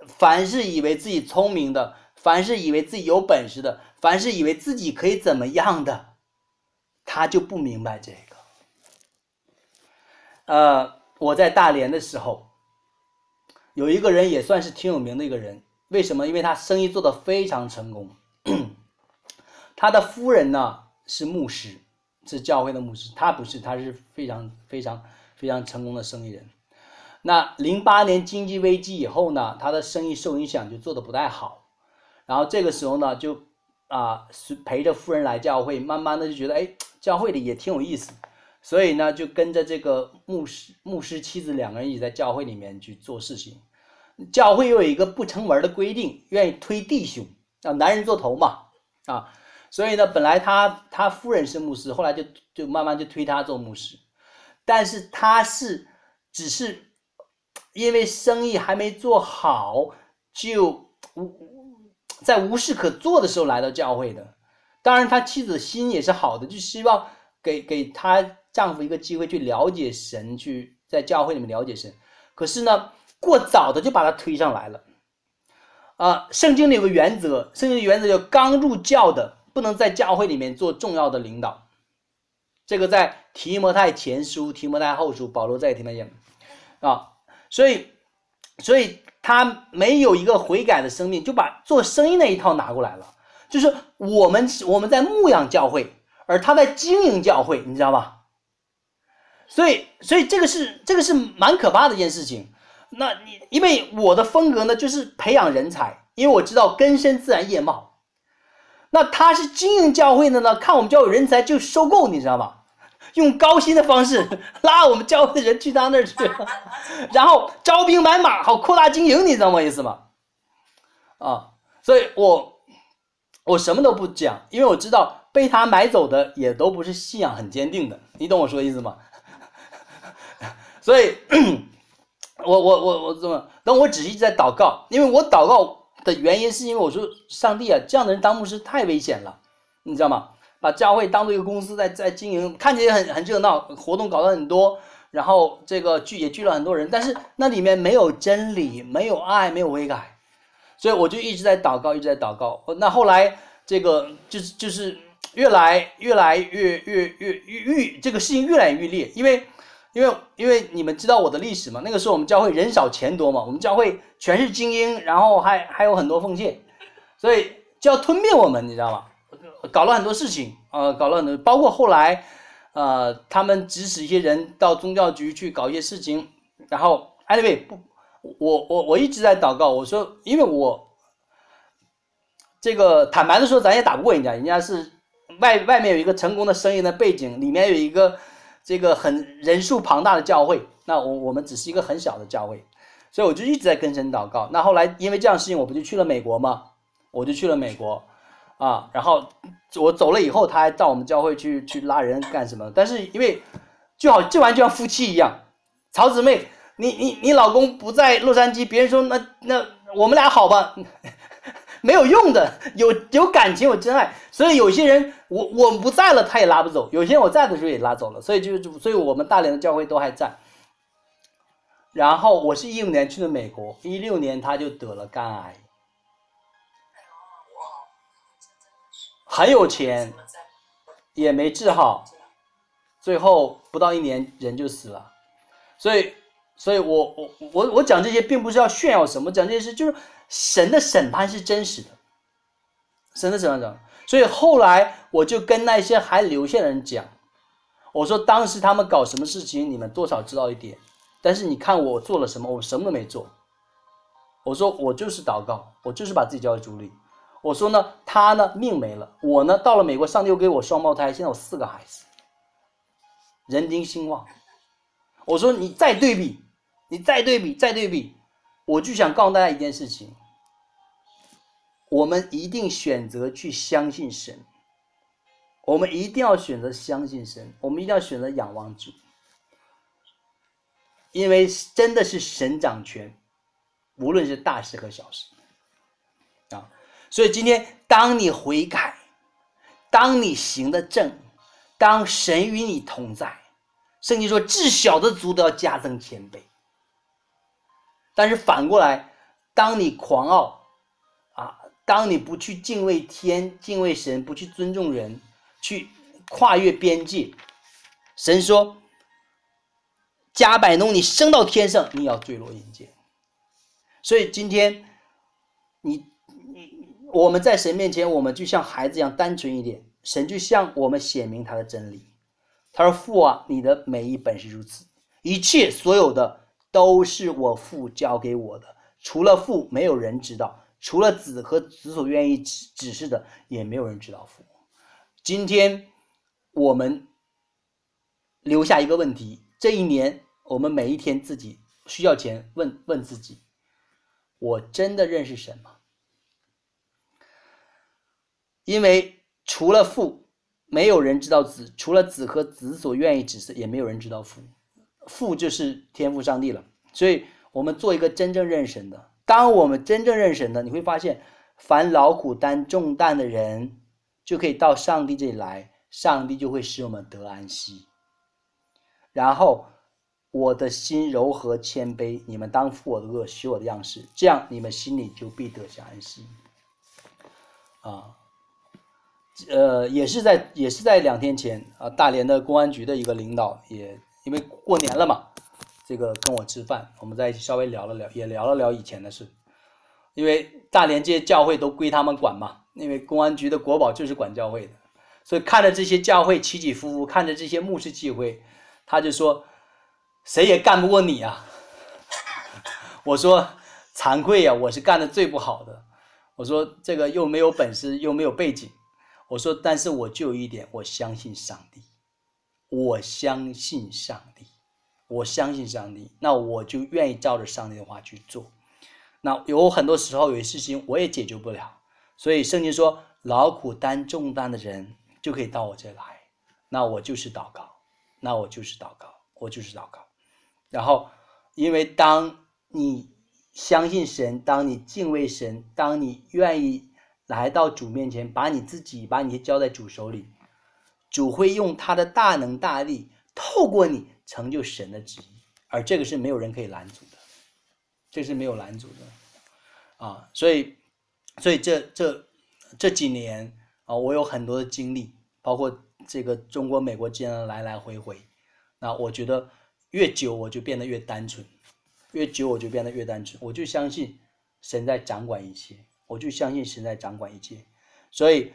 凡是以为自己聪明的，凡是以为自己有本事的，凡是以为自己可以怎么样的，他就不明白这个。呃，我在大连的时候，有一个人也算是挺有名的一个人，为什么？因为他生意做得非常成功。他的夫人呢是牧师。是教会的牧师，他不是，他是非常非常非常成功的生意人。那零八年经济危机以后呢，他的生意受影响，就做的不太好。然后这个时候呢，就啊是陪着夫人来教会，慢慢的就觉得，哎，教会里也挺有意思，所以呢，就跟着这个牧师牧师妻子两个人一起在教会里面去做事情。教会又有一个不成文的规定，愿意推弟兄，让男人做头嘛，啊。所以呢，本来他他夫人是牧师，后来就就慢慢就推他做牧师，但是他是只是因为生意还没做好，就在无事可做的时候来到教会的。当然，他妻子的心也是好的，就希望给给他丈夫一个机会去了解神，去在教会里面了解神。可是呢，过早的就把他推上来了。啊，圣经里有个原则，圣经的原则叫刚入教的。不能在教会里面做重要的领导，这个在提摩太前书、提摩太后书，保罗在提摩太啊，所以，所以他没有一个悔改的生命，就把做生意那一套拿过来了。就是我们我们在牧养教会，而他在经营教会，你知道吧？所以，所以这个是这个是蛮可怕的一件事情。那你因为我的风格呢，就是培养人才，因为我知道根深自然叶茂。那他是经营教会的呢，看我们教会人才就收购，你知道吧？用高薪的方式 拉我们教会的人去他那儿去，然后招兵买马，好扩大经营，你知道我意思吗？啊，所以我我什么都不讲，因为我知道被他买走的也都不是信仰很坚定的，你懂我说的意思吗？所以，我我我我怎么？等我只是一直在祷告，因为我祷告。的原因是因为我说上帝啊，这样的人当牧师太危险了，你知道吗？把教会当做一个公司在在经营，看起来很很热闹，活动搞得很多，然后这个聚也聚了很多人，但是那里面没有真理，没有爱，没有悔改，所以我就一直在祷告，一直在祷告。那后来这个就是就是越来越来越越越越越这个事情越来越烈，因为。因为因为你们知道我的历史嘛，那个时候我们教会人少钱多嘛，我们教会全是精英，然后还还有很多奉献，所以就要吞灭我们，你知道吗？搞了很多事情，呃，搞了很多，包括后来，呃，他们指使一些人到宗教局去搞一些事情，然后，anyway，不，我我我一直在祷告，我说，因为我这个坦白的说，咱也打不过人家，人家是外外面有一个成功的生意的背景，里面有一个这个很人数庞大的教会，那我我们只是一个很小的教会，所以我就一直在跟神祷告。那后来因为这样事情，我不就去了美国吗？我就去了美国，啊，然后我走了以后，他还到我们教会去去拉人干什么？但是因为就好就完全像夫妻一样，曹姊妹，你你你老公不在洛杉矶，别人说那那我们俩好吧？没有用的，有有感情有真爱，所以有些人我我不在了，他也拉不走；有些人我在的时候也拉走了，所以就就所以我们大连的教会都还在。然后我是一五年去的美国，一六年他就得了肝癌，很有钱，也没治好，最后不到一年人就死了。所以，所以我我我我讲这些并不是要炫耀什么，讲这些事就是神的审判是真实的，神的审判者。所以后来我就跟那些还留下的人讲，我说当时他们搞什么事情，你们多少知道一点，但是你看我做了什么，我什么都没做。我说我就是祷告，我就是把自己交给主里。我说呢，他呢命没了，我呢到了美国，上帝又给我双胞胎，现在有四个孩子，人丁兴旺。我说你再对比，你再对比，再对比，我就想告诉大家一件事情：我们一定选择去相信神，我们一定要选择相信神，我们一定要选择仰望主，因为真的是神掌权，无论是大事和小事，所以今天，当你悔改，当你行的正，当神与你同在，圣经说至小的族都要加增千倍。但是反过来，当你狂傲，啊，当你不去敬畏天、敬畏神，不去尊重人，去跨越边界，神说，加百农，你升到天上，你要坠落阴间。所以今天，你。我们在神面前，我们就像孩子一样单纯一点。神就向我们显明他的真理。他说：“父啊，你的每一本是如此，一切所有的都是我父教给我的。除了父，没有人知道；除了子和子所愿意指指示的，也没有人知道父。”今天我们留下一个问题：这一年，我们每一天自己需要前问问自己：我真的认识神吗？因为除了父，没有人知道子；除了子和子所愿意指示，也没有人知道父。父就是天父上帝了。所以，我们做一个真正认神的。当我们真正认神的，你会发现，凡劳苦担重担的人，就可以到上帝这里来，上帝就会使我们得安息。然后，我的心柔和谦卑，你们当负我的恶，学我的样式，这样你们心里就必得享安息。啊。呃，也是在也是在两天前啊，大连的公安局的一个领导也因为过年了嘛，这个跟我吃饭，我们在一起稍微聊了聊，也聊了聊以前的事。因为大连这些教会都归他们管嘛，因为公安局的国宝就是管教会的，所以看着这些教会起起伏伏，看着这些牧师聚会，他就说谁也干不过你啊。我说惭愧呀，我是干的最不好的。我说这个又没有本事，又没有背景。我说，但是我就有一点，我相信上帝，我相信上帝，我相信上帝，那我就愿意照着上帝的话去做。那有很多时候有些事情我也解决不了，所以圣经说，劳苦担重担的人就可以到我这来，那我就是祷告，那我就是祷告，我就是祷告。然后，因为当你相信神，当你敬畏神，当你愿意。来到主面前，把你自己把你交在主手里，主会用他的大能大力，透过你成就神的旨意，而这个是没有人可以拦阻的，这是没有拦阻的，啊，所以，所以这这这几年啊，我有很多的经历，包括这个中国美国之间的来来回回，那我觉得越久我就变得越单纯，越久我就变得越单纯，我就相信神在掌管一切。我就相信神在掌管一切，所以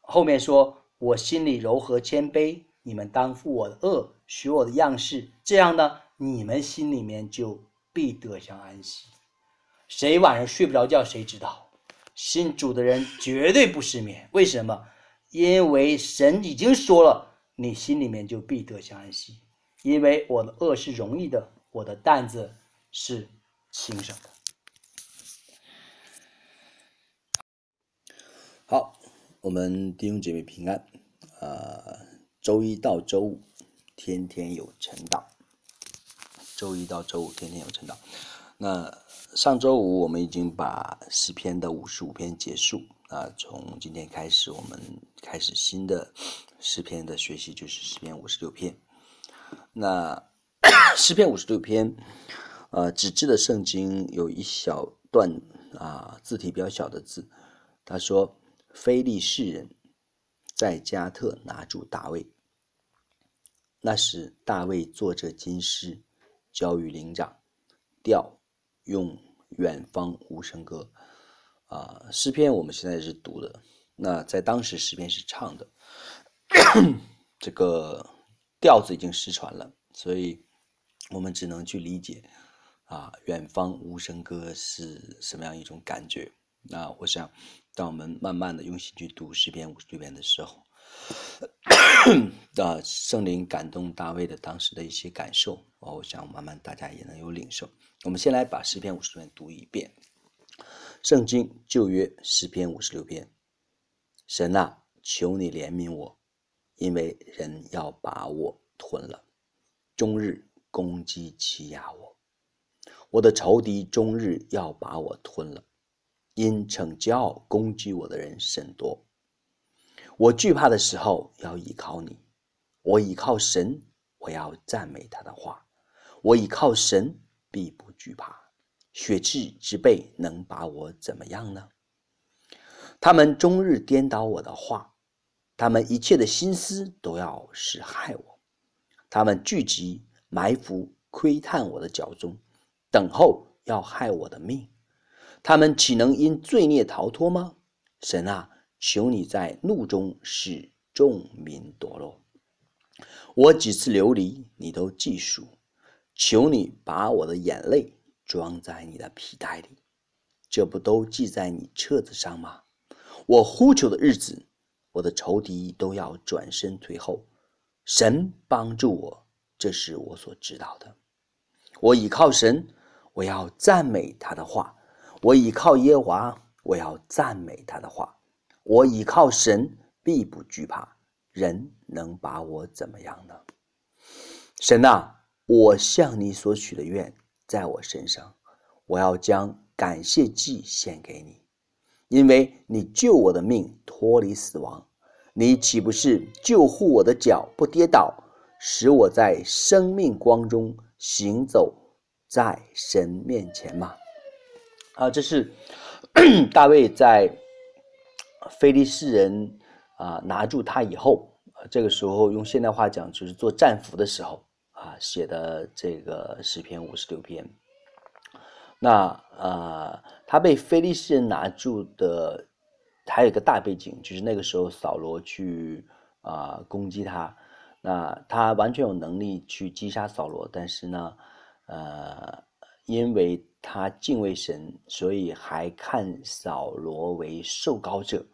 后面说我心里柔和谦卑，你们当负我的恶，学我的样式，这样呢，你们心里面就必得享安息。谁晚上睡不着觉，谁知道？信主的人绝对不失眠。为什么？因为神已经说了，你心里面就必得享安息。因为我的恶是容易的，我的担子是轻省的。好，我们弟兄姐妹平安。呃，周一到周五，天天有晨祷。周一到周五，天天有晨祷。那上周五我们已经把诗篇的五十五篇结束啊，从今天开始，我们开始新的诗篇的学习，就是诗篇五十六篇。那诗篇五十六篇，呃，纸质的圣经有一小段啊，字体比较小的字，他说：“非利士人在加特拿住大卫，那时大卫坐着金狮，交与灵长，调用远方无声歌。”啊，诗篇我们现在是读的，那在当时诗篇是唱的，这个调子已经失传了，所以我们只能去理解啊，远方无声歌是什么样一种感觉。那我想，当我们慢慢的用心去读诗篇五十六篇的时候，啊，圣灵感动大卫的当时的一些感受，我想慢慢大家也能有领受。我们先来把诗篇五十六篇读一遍。圣经旧约诗篇五十六篇，神啊，求你怜悯我，因为人要把我吞了，终日攻击欺压我，我的仇敌终日要把我吞了，因逞骄傲攻击我的人甚多。我惧怕的时候要依靠你，我依靠神，我要赞美他的话，我依靠神必不惧怕。血气之辈能把我怎么样呢？他们终日颠倒我的话，他们一切的心思都要是害我。他们聚集埋伏窥探我的脚中，等候要害我的命。他们岂能因罪孽逃脱吗？神啊，求你在怒中使众民堕落。我几次流离，你都记数。求你把我的眼泪。装在你的皮带里，这不都记在你册子上吗？我呼求的日子，我的仇敌都要转身退后。神帮助我，这是我所知道的。我倚靠神，我要赞美他的话。我倚靠耶和华，我要赞美他的话。我倚靠神，必不惧怕。人能把我怎么样呢？神啊，我向你所许的愿。在我身上，我要将感谢祭献给你，因为你救我的命脱离死亡，你岂不是救护我的脚不跌倒，使我在生命光中行走在神面前吗？啊，这是 大卫在非利士人啊拿住他以后，这个时候用现代话讲就是做战俘的时候。啊，写的这个诗篇五十六篇，那呃，他被非利士人拿住的，还有一个大背景，就是那个时候扫罗去啊攻击他，那他完全有能力去击杀扫罗，但是呢，呃，因为他敬畏神，所以还看扫罗为受膏者，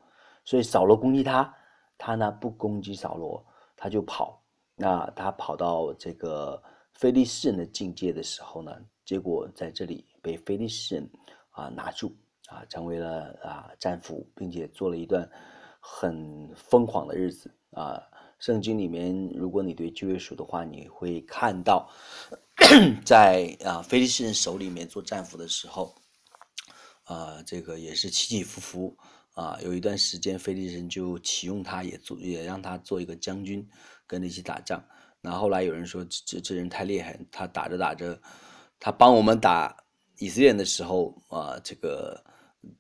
所以扫罗攻击他，他呢不攻击扫罗，他就跑。那他跑到这个菲利士人的境界的时候呢，结果在这里被菲利士人啊拿住啊，成为了啊战俘，并且做了一段很疯狂的日子啊。圣经里面，如果你对旧约书的话，你会看到，在啊菲利士人手里面做战俘的时候，啊这个也是起起伏伏啊。有一段时间，菲利士人就启用他，也做也让他做一个将军。跟着一起打仗，那后来有人说这这人太厉害，他打着打着，他帮我们打以色列人的时候啊，这个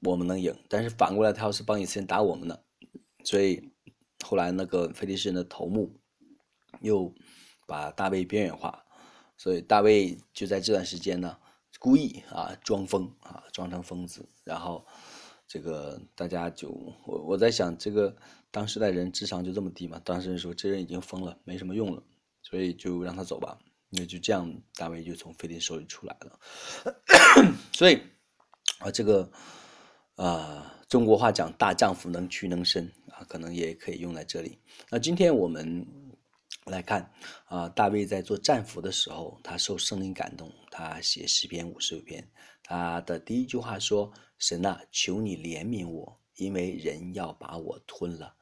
我们能赢，但是反过来他要是帮以色列人打我们呢，所以后来那个菲利士人的头目又把大卫边缘化，所以大卫就在这段时间呢故意啊装疯啊装成疯子，然后这个大家就我我在想这个。当时代人智商就这么低嘛？当时人说这人已经疯了，没什么用了，所以就让他走吧。那就这样，大卫就从菲利手里出来了。所以啊，这个啊，中国话讲“大丈夫能屈能伸”啊，可能也可以用在这里。那今天我们来看啊，大卫在做战俘的时候，他受圣灵感动，他写诗篇五十五篇，他的第一句话说：“神啊，求你怜悯我，因为人要把我吞了，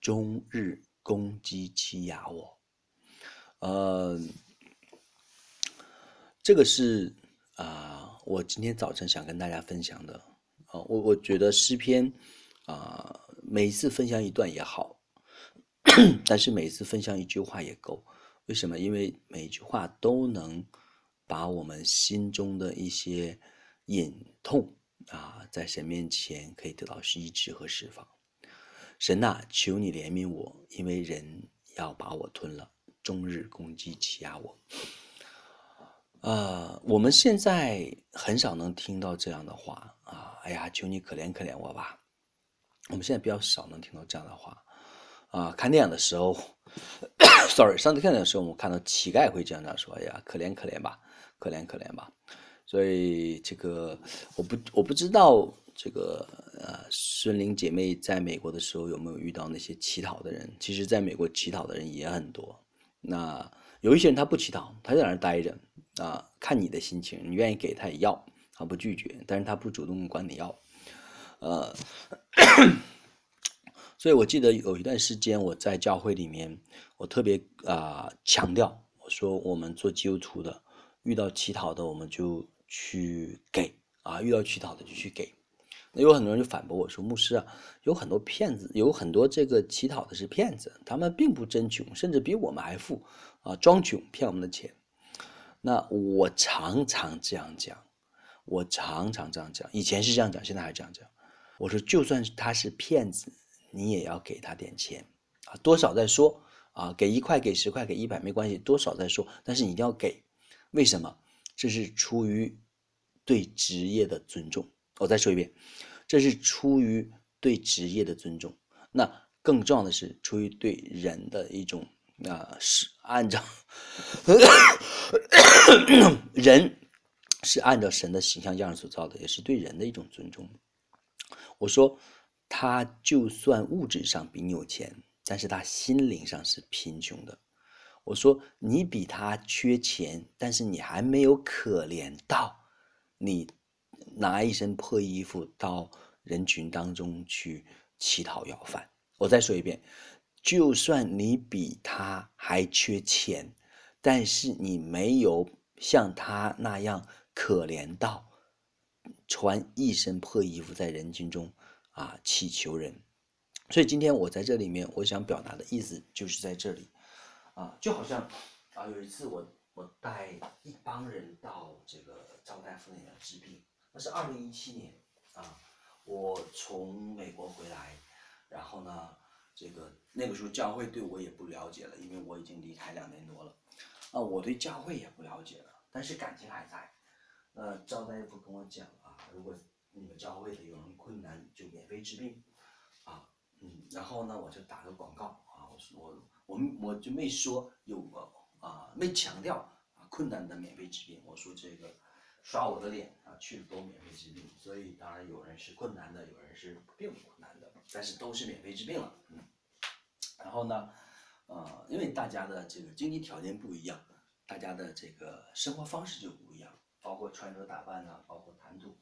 终日攻击欺压我。”呃，这个是啊，我今天早晨想跟大家分享的啊。我我觉得诗篇啊，每次分享一段也好，但是每次分享一句话也够。为什么？因为每句话都能把我们心中的一些隐痛啊，在神面前可以得到医治和释放。神呐，求你怜悯我，因为人要把我吞了。终日攻击欺压我，呃，我们现在很少能听到这样的话啊！哎呀，求你可怜可怜我吧！我们现在比较少能听到这样的话啊。看电影的时候，sorry，上次看电影的时候，我们看到乞丐会这样这样说：“哎呀，可怜可怜吧，可怜可怜吧。”所以这个我不我不知道这个呃，孙玲姐妹在美国的时候有没有遇到那些乞讨的人？其实，在美国乞讨的人也很多。那有一些人他不乞讨，他就在那儿待着啊，看你的心情，你愿意给他也要，他不拒绝，但是他不主动管你要，呃，所以我记得有一段时间我在教会里面，我特别啊强调，我说我们做基督徒的，遇到乞讨的我们就去给啊，遇到乞讨的就去给。那有很多人就反驳我说：“牧师啊，有很多骗子，有很多这个乞讨的是骗子，他们并不真穷，甚至比我们还富啊，装穷骗我们的钱。”那我常常这样讲，我常常这样讲，以前是这样讲，现在还这样讲。我说，就算他是骗子，你也要给他点钱啊，多少再说啊，给一块、给十块、给一百没关系，多少再说，但是你一定要给。为什么？这是出于对职业的尊重。我再说一遍，这是出于对职业的尊重。那更重要的是出于对人的一种啊，是按照人是按照神的形象样式所造的，也是对人的一种尊重。我说，他就算物质上比你有钱，但是他心灵上是贫穷的。我说，你比他缺钱，但是你还没有可怜到你。拿一身破衣服到人群当中去乞讨要饭。我再说一遍，就算你比他还缺钱，但是你没有像他那样可怜到穿一身破衣服在人群中啊乞求人。所以今天我在这里面，我想表达的意思就是在这里啊，就好像啊有一次我我带一帮人到这个赵大夫那里治病。那是二零一七年啊，我从美国回来，然后呢，这个那个时候教会对我也不了解了，因为我已经离开两年多了，啊，我对教会也不了解了，但是感情还在。呃，赵大夫跟我讲啊，如果你们教会的有人困难，就免费治病，啊，嗯，然后呢，我就打个广告啊，我说我我我就没说有啊，没强调啊困难的免费治病，我说这个。刷我的脸啊，去都免费治病，所以当然有人是困难的，有人是并不困难的，但是都是免费治病了。嗯，然后呢，呃，因为大家的这个经济条件不一样，大家的这个生活方式就不一样，包括穿着打扮呐，包括谈吐，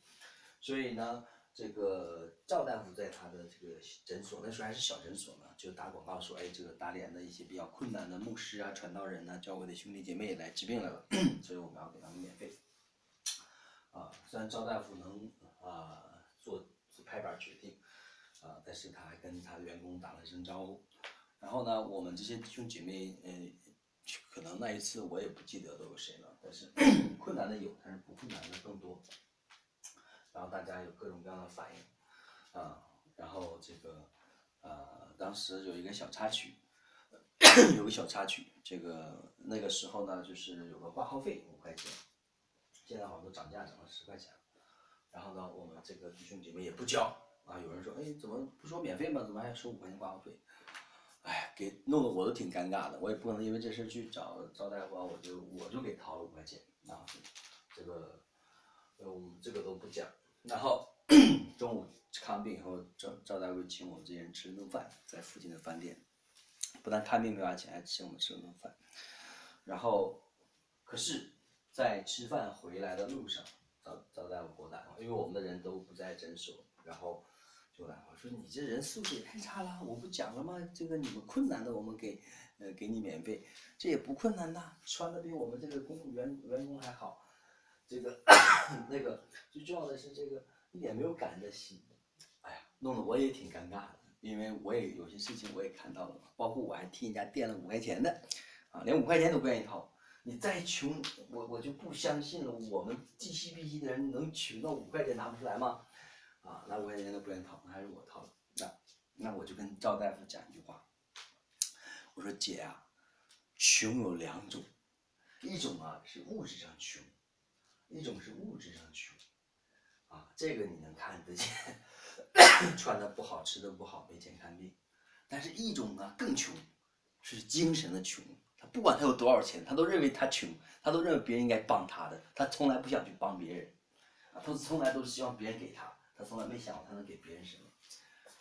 所以呢，这个赵大夫在他的这个诊所，那时候还是小诊所呢，就打广告说，哎，这个大连的一些比较困难的牧师啊、传道人呐、教会的兄弟姐妹来治病来了，所以我们要给他们免费。啊，虽然赵大夫能啊做拍板决定，啊，但是他还跟他的员工打了声招呼。然后呢，我们这些弟兄姐妹，嗯，可能那一次我也不记得都有谁了，但是 困难的有，但是不困难的更多。然后大家有各种各样的反应，啊，然后这个，呃，当时有一个小插曲，有个小插曲，这个那个时候呢，就是有个挂号费五块钱。现在好像都涨价，涨了十块钱。然后呢，我们这个弟兄姐妹也不交啊。有人说，哎，怎么不说免费吗？怎么还收五块钱挂号费？哎，给弄得我都挺尴尬的。我也不可能因为这事去找赵大夫，我就我就给掏了五块钱啊。这个，嗯，这个都不讲。然后，中午看完病以后，赵赵大夫请我们这些人吃了顿饭，在附近的饭店，不但看病没花钱，还请我们吃了顿饭。然后，可是，在吃饭回来的路上，赵赵大夫给我打电话，因为我们的人都不在诊所，然后就来我说你这人素质也太差了，我不讲了吗？这个你们困难的我们给呃给你免费，这也不困难呐，穿的比我们这个公员员工还好，这个那个最重要的是这个一点没有感恩的心，哎呀，弄得我也挺尴尬的，因为我也有些事情我也看到了，包括我还替人家垫了五块钱的，啊，连五块钱都不愿意掏。你再穷，我我就不相信了，我们济西必西的人能穷到五块钱拿不出来吗？啊，那五块钱都不愿意掏，那还是我掏了。那那我就跟赵大夫讲一句话，我说姐啊，穷有两种，一种啊是物质上穷，一种是物质上穷。啊，这个你能看得见，穿的不好，吃的不好，没钱看病。但是一种呢更穷，是精神的穷。他不管他有多少钱，他都认为他穷，他都认为别人应该帮他的，他从来不想去帮别人。啊，他从来都是希望别人给他，他从来没想过他能给别人什么。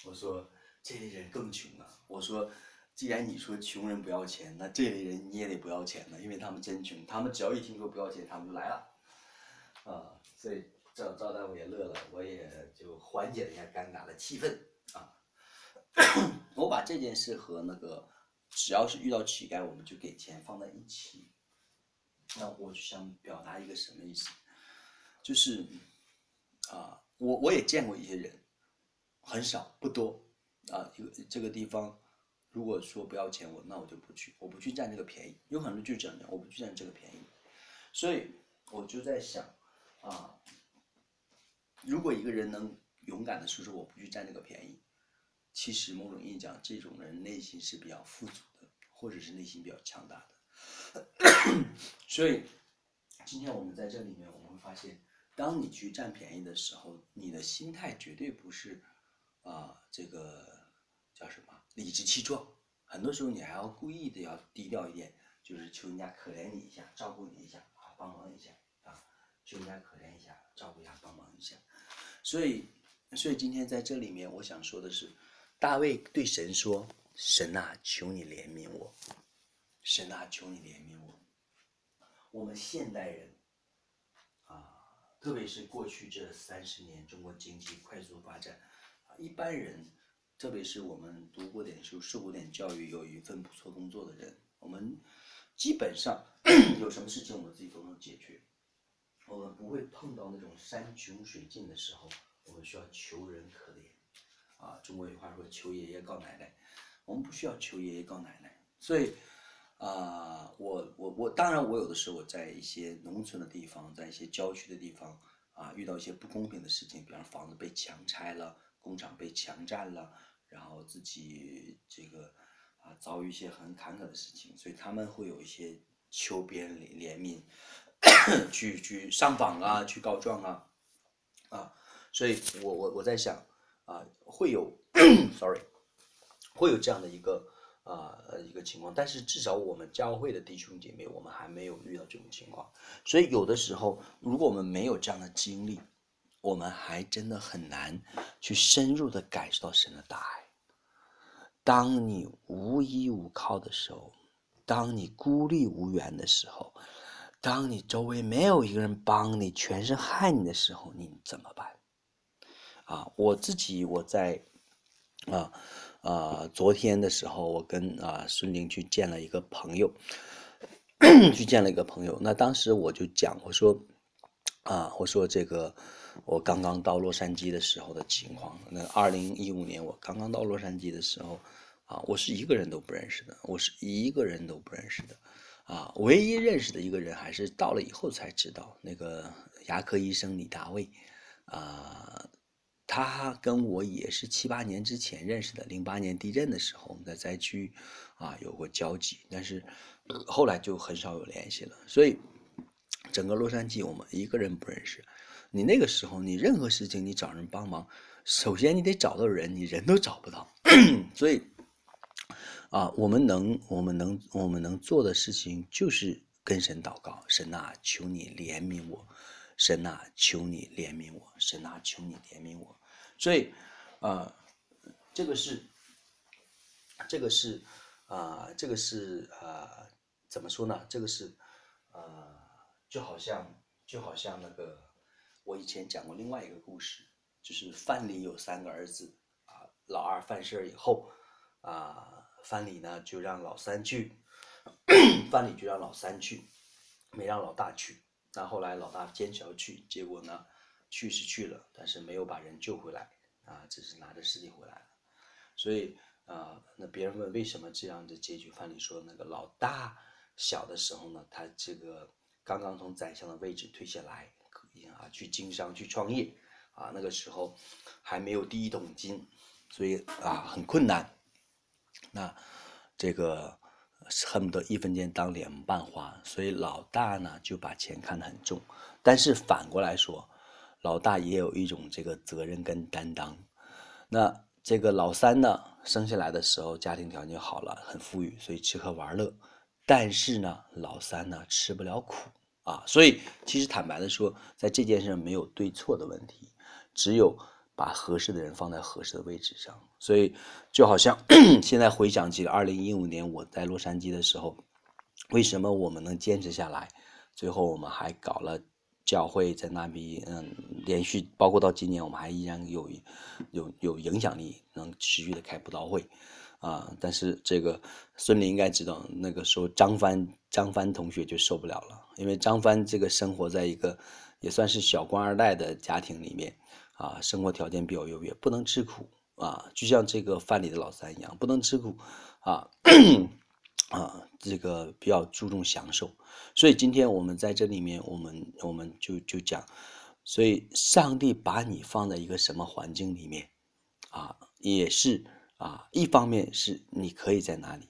我说这类人更穷啊！我说，既然你说穷人不要钱，那这类人你也得不要钱呢，因为他们真穷，他们只要一听说不要钱，他们就来了。啊，所以赵赵大夫也乐了，我也就缓解了一下尴尬的气氛啊。我把这件事和那个只要是遇到乞丐，我们就给钱放在一起。那我就想表达一个什么意思？就是啊，我我也见过一些人，很少不多啊。这个这个地方，如果说不要钱，我那我就不去，我不去占这个便宜。有很多就这样讲，我不去占这个便宜。所以我就在想啊，如果一个人能勇敢的说说我不去占这个便宜，其实某种意义讲，这种人内心是比较富足的，或者是内心比较强大的。所以今天我们在这里面，我们会发现。当你去占便宜的时候，你的心态绝对不是，啊，这个叫什么理直气壮。很多时候你还要故意的要低调一点，就是求人家可怜你一下，照顾你一下啊，帮忙一下啊，求人家可怜一下，照顾一下，帮忙一下。所以，所以今天在这里面，我想说的是，大卫对神说：“神啊，求你怜悯我，神啊，求你怜悯我。”我们现代人啊。特别是过去这三十年，中国经济快速发展，啊，一般人，特别是我们读过点书、受过点教育、有一份不错工作的人，我们基本上 有什么事情我们自己都能解决，我们不会碰到那种山穷水尽的时候，我们需要求人可怜，啊，中国有话说求爷爷告奶奶，我们不需要求爷爷告奶奶，所以。啊，我我我，当然我有的时候我在一些农村的地方，在一些郊区的地方啊，遇到一些不公平的事情，比方房子被强拆了，工厂被强占了，然后自己这个啊遭遇一些很坎坷的事情，所以他们会有一些求别人怜怜悯，去去上访啊，去告状啊，啊，所以我我我在想啊，会有，sorry，会有这样的一个。啊，一个情况，但是至少我们教会的弟兄姐妹，我们还没有遇到这种情况。所以有的时候，如果我们没有这样的经历，我们还真的很难去深入的感受到神的大爱。当你无依无靠的时候，当你孤立无援的时候，当你周围没有一个人帮你，全是害你的时候，你怎么办？啊，我自己我在啊。啊，昨天的时候，我跟啊孙宁去见了一个朋友，去见了一个朋友。那当时我就讲，我说，啊，我说这个我刚刚到洛杉矶的时候的情况。那二零一五年我刚刚到洛杉矶的时候，啊，我是一个人都不认识的，我是一个人都不认识的，啊，唯一认识的一个人还是到了以后才知道，那个牙科医生李大卫，啊。他跟我也是七八年之前认识的，零八年地震的时候，我们在灾区啊有过交集，但是后来就很少有联系了。所以整个洛杉矶我们一个人不认识。你那个时候，你任何事情你找人帮忙，首先你得找到人，你人都找不到。所以啊，我们能我们能我们能做的事情就是跟神祷告，神啊，求你怜悯我。神呐，求你怜悯我！神呐，求你怜悯我！所以，呃，这个是，这个是，啊、这个是呃，怎么说呢？这个是，呃，就好像就好像那个，我以前讲过另外一个故事，就是范蠡有三个儿子啊，老二犯事以后，啊，范蠡呢就让老三去，范蠡就让老三去，没让老大去。那后来老大坚持要去，结果呢，去是去了，但是没有把人救回来啊，只是拿着尸体回来了。所以啊、那别人问为什么这样的结局，范蠡说那个老大小的时候呢，他这个刚刚从宰相的位置退下来，啊去经商去创业啊，那个时候还没有第一桶金，所以啊很困难。那这个恨不得一分钱当两半花，所以老大呢就把钱看得很重。但是反过来说，老大也有一种这个责任跟担当。那这个老三呢，生下来的时候家庭条件好了，很富裕，所以吃喝玩乐。但是呢，老三呢吃不了苦啊，所以其实坦白的说，在这件事没有对错的问题，只有把合适的人放在合适的位置上。所以就好像 现在回想起二零一五年我在洛杉矶的时候，为什么我们能坚持下来？最后我们还搞了教会在那边，嗯，连续包括到今年，我们还依然有有有影响力，能持续的开布道会。啊，但是这个孙林应该知道，那个时候张帆张帆同学就受不了了，因为张帆这个生活在一个也算是小官二代的家庭里面，啊，生活条件比较优越，不能吃苦啊，就像这个范里的老三一样，不能吃苦啊啊，这个比较注重享受，所以今天我们在这里面，我们我们就就讲，所以上帝把你放在一个什么环境里面啊，也是。啊，一方面是你可以在哪里，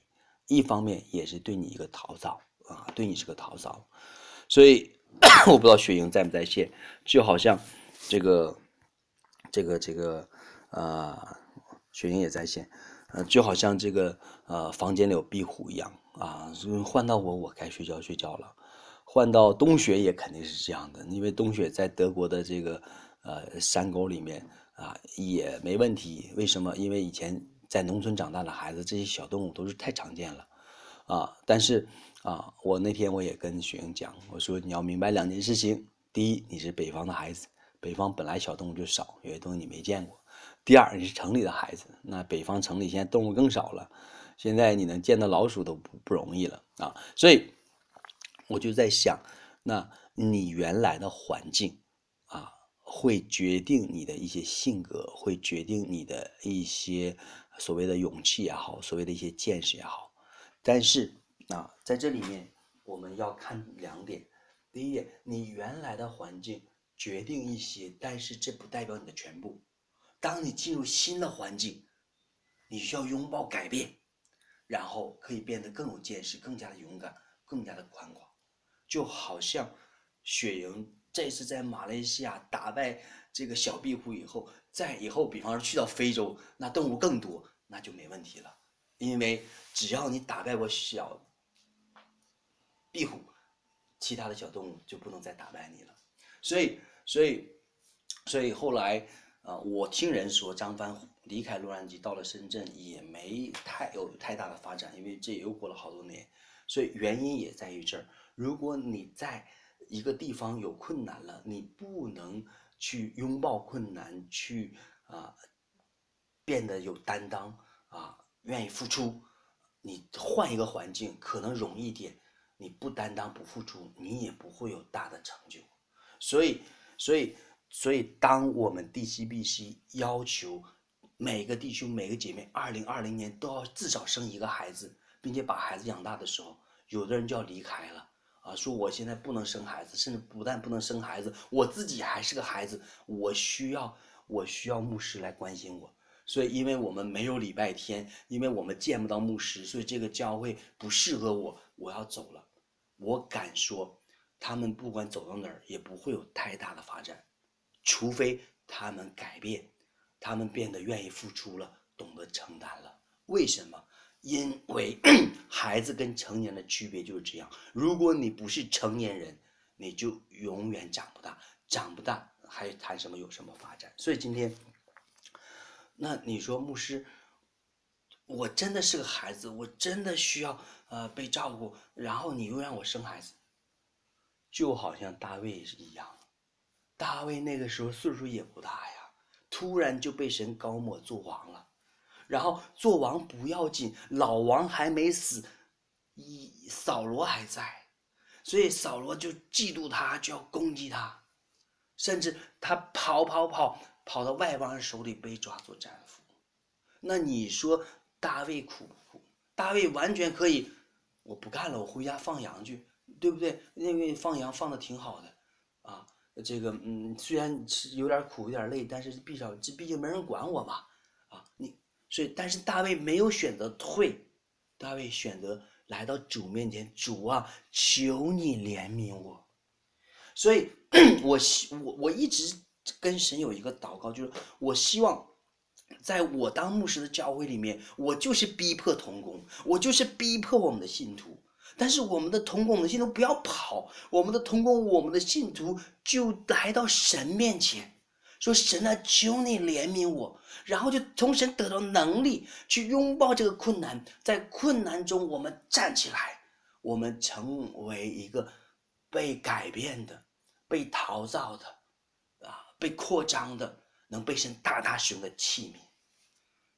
一方面也是对你一个陶造啊，对你是个陶造。所以 我不知道雪莹在不在线，就好像这个这个这个呃，雪莹也在线，呃，就好像这个呃房间里有壁虎一样啊，换到我我该睡觉睡觉了，换到冬雪也肯定是这样的，因为冬雪在德国的这个呃山沟里面啊也没问题，为什么？因为以前。在农村长大的孩子，这些小动物都是太常见了，啊！但是啊，我那天我也跟雪莹讲，我说你要明白两件事情：第一，你是北方的孩子，北方本来小动物就少，有些东西你没见过；第二，你是城里的孩子，那北方城里现在动物更少了，现在你能见到老鼠都不不容易了啊！所以我就在想，那你原来的环境啊，会决定你的一些性格，会决定你的一些。所谓的勇气也好，所谓的一些见识也好，但是啊，在这里面我们要看两点。第一点，你原来的环境决定一些，但是这不代表你的全部。当你进入新的环境，你需要拥抱改变，然后可以变得更有见识、更加的勇敢、更加的宽广。就好像雪莹这次在马来西亚打败这个小壁虎以后。在以后，比方说去到非洲，那动物更多，那就没问题了。因为只要你打败过小壁虎，其他的小动物就不能再打败你了。所以，所以，所以后来，呃，我听人说张帆离开洛杉矶到了深圳，也没太有太大的发展，因为这也又过了好多年。所以原因也在于这儿。如果你在一个地方有困难了，你不能。去拥抱困难，去啊，变得有担当啊，愿意付出。你换一个环境可能容易点，你不担当不付出，你也不会有大的成就。所以，所以，所以，当我们 DCBC 要求每个弟兄、每个姐妹，二零二零年都要至少生一个孩子，并且把孩子养大的时候，有的人就要离开了。啊，说我现在不能生孩子，甚至不但不能生孩子，我自己还是个孩子，我需要我需要牧师来关心我。所以，因为我们没有礼拜天，因为我们见不到牧师，所以这个教会不适合我，我要走了。我敢说，他们不管走到哪儿，也不会有太大的发展，除非他们改变，他们变得愿意付出了，懂得承担了。为什么？因为 孩子跟成年的区别就是这样。如果你不是成年人，你就永远长不大，长不大还谈什么有什么发展？所以今天那你说牧师，我真的是个孩子，我真的需要呃被照顾，然后你又让我生孩子，就好像大卫是一样，大卫那个时候岁数也不大呀，突然就被神高抹做王了，然后做王不要紧，老王还没死，一扫罗还在，所以扫罗就嫉妒他，就要攻击他，甚至他跑跑跑跑到外邦人手里被抓做战俘。那你说大卫苦不苦？大卫完全可以，我不干了，我回家放羊去，对不对？因为放羊放的挺好的，啊，这个嗯，虽然有点苦有点累，但是毕少这毕竟没人管我嘛，啊，你所以但是大卫没有选择退，大卫选择来到主面前，主啊，求你怜悯我。所以 我希我我一直跟神有一个祷告，就是我希望。在我当牧师的教会里面，我就是逼迫童工，我就是逼迫我们的信徒。但是我们的童工、我们的信徒不要跑，我们的童工、我们的信徒就来到神面前，说：“神啊，求你怜悯我。”然后就从神得到能力去拥抱这个困难，在困难中我们站起来，我们成为一个被改变的、被陶造的、啊，被扩张的。能被神大大使用的器皿，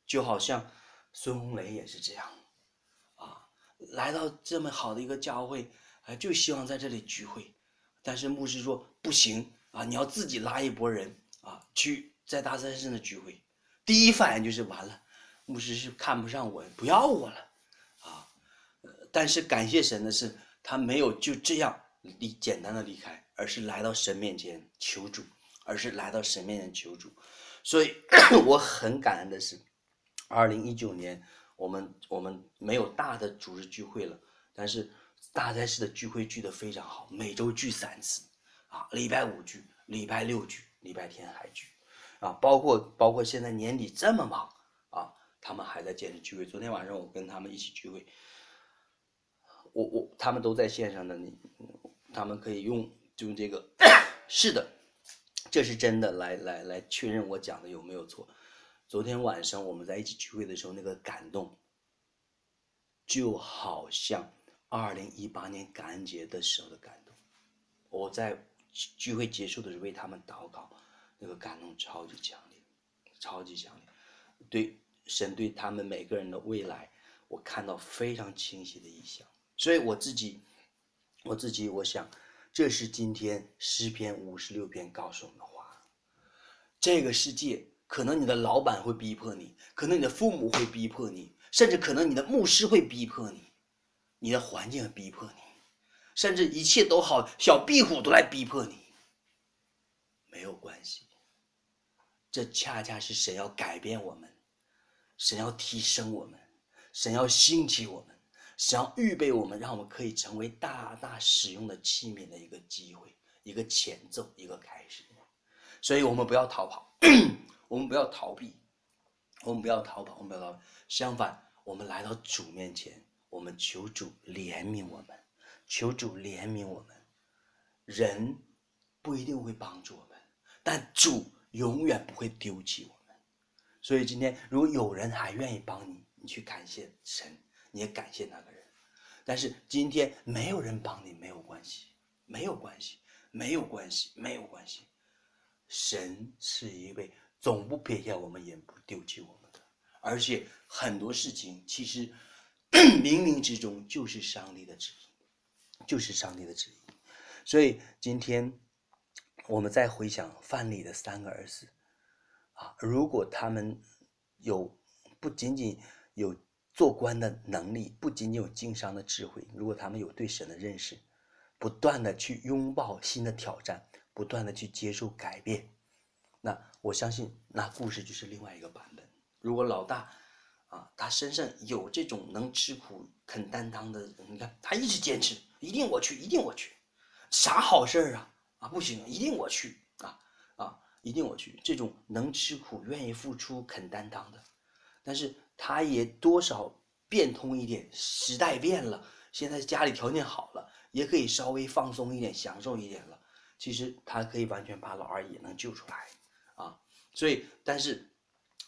就好像孙红雷也是这样，来到这么好的一个教会，啊，就希望在这里聚会，但是牧师说不行啊，你要自己拉一拨人啊，去在大山上的聚会。第一反应就是完了，牧师是看不上我，不要我了，啊，但是感谢神的是，他没有就这样离简单的离开，而是来到神面前求助。而是来到神面前求助，所以 我很感恩的是，二零一九年我们我们没有大的组织聚会了，但是大灾市的聚会聚得非常好，每周聚三次，啊，礼拜五聚，礼拜六聚，礼拜天还聚，啊，包括包括现在年底这么忙啊，他们还在坚持聚会。昨天晚上我跟他们一起聚会，我我他们都在线上的，你他们可以用就这个，是的。这是真的，来来来确认我讲的有没有错。昨天晚上我们在一起聚会的时候，那个感动，就好像二零一八年感恩节的时候的感动。我在聚会结束的时候为他们祷告，那个感动超级强烈，超级强烈。对神对他们每个人的未来，我看到非常清晰的意象。所以我自己，我自己，我想。这是今天诗篇五十六篇告诉我们的话。这个世界可能你的老板会逼迫你，可能你的父母会逼迫你，甚至可能你的牧师会逼迫你，你的环境逼迫你，甚至一切都好，小壁虎都来逼迫你。没有关系，这恰恰是神要改变我们，神要提升我们，神要兴起我们。想预备我们，让我们可以成为大大使用的器皿的一个机会，一个前奏，一个开始。所以，我们不要逃跑，我们不要逃避，我们不要逃跑，我们不要逃。相反，我们来到主面前，我们求主怜悯我们，求主怜悯我们。人不一定会帮助我们，但主永远不会丢弃我们。所以，今天如果有人还愿意帮你，你去感谢神。你也感谢那个人，但是今天没有人帮你，没有关系，没有关系，没有关系，没有关系。神是一位总不撇下我们，也不丢弃我们的，而且很多事情其实 冥冥之中就是上帝的旨意，就是上帝的旨意。所以今天我们再回想范蠡的三个儿子啊，如果他们有不仅仅有。做官的能力不仅仅有经商的智慧，如果他们有对神的认识，不断的去拥抱新的挑战，不断的去接受改变，我相信那故事就是另外一个版本。如果老大啊，他身上有这种能吃苦、肯担当的，你看他一直坚持，一定我去，一定我去，啥好事儿啊啊不行，一定我去啊啊，一定我去，这种能吃苦、愿意付出、肯担当的，但是。他也多少变通一点，时代变了，现在家里条件好了，也可以稍微放松一点，享受一点了。其实他可以完全把老二也能救出来，所以但是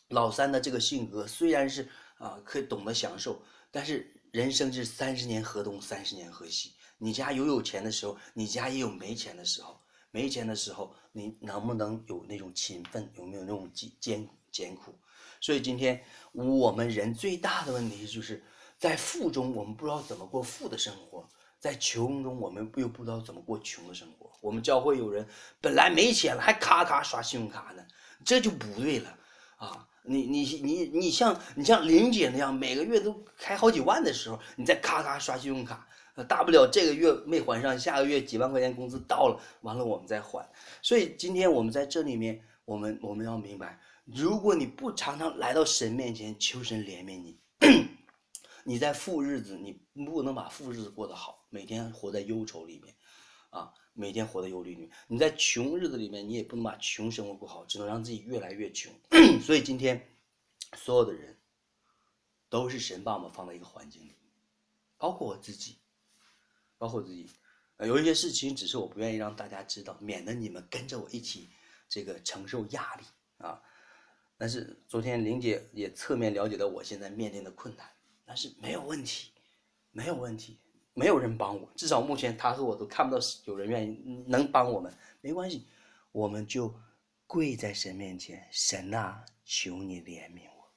老三的这个性格虽然是啊，可以懂得享受，但是人生是三十年河东，三十年河西。你家有有钱的时候，你家也有没钱的时候。没钱的时候，你能不能有那种勤奋？有没有那种艰艰艰苦？所以今天我们人最大的问题就是在富中，我们不知道怎么过富的生活；在穷中，我们又不知道怎么过穷的生活。我们教会有人本来没钱了，还咔咔刷信用卡呢，这就不对了啊！你你你你像你像林姐那样，每个月都开好几万的时候，你再咔咔刷信用卡。大不了这个月没还上，下个月几万块钱工资到了，完了我们再还。所以今天我们在这里面，我们我们要明白，如果你不常常来到神面前求神怜悯你，你在富日子你不能把富日子过得好，每天活在忧愁里面，啊，每天活得有理。你在穷日子里面，你也不能把穷生活过好，只能让自己越来越穷。所以今天所有的人都是神把我们放在一个环境里，包括我自己。包括我自己，呃，有一些事情只是我不愿意让大家知道，免得你们跟着我一起这个承受压力啊。但是昨天玲姐也侧面了解到我现在面临的困难，但是没有问题，没有问题，没有人帮我，至少目前他和我都看不到有人愿意能帮我们，没关系，我们就跪在神面前，神啊，求你怜悯我，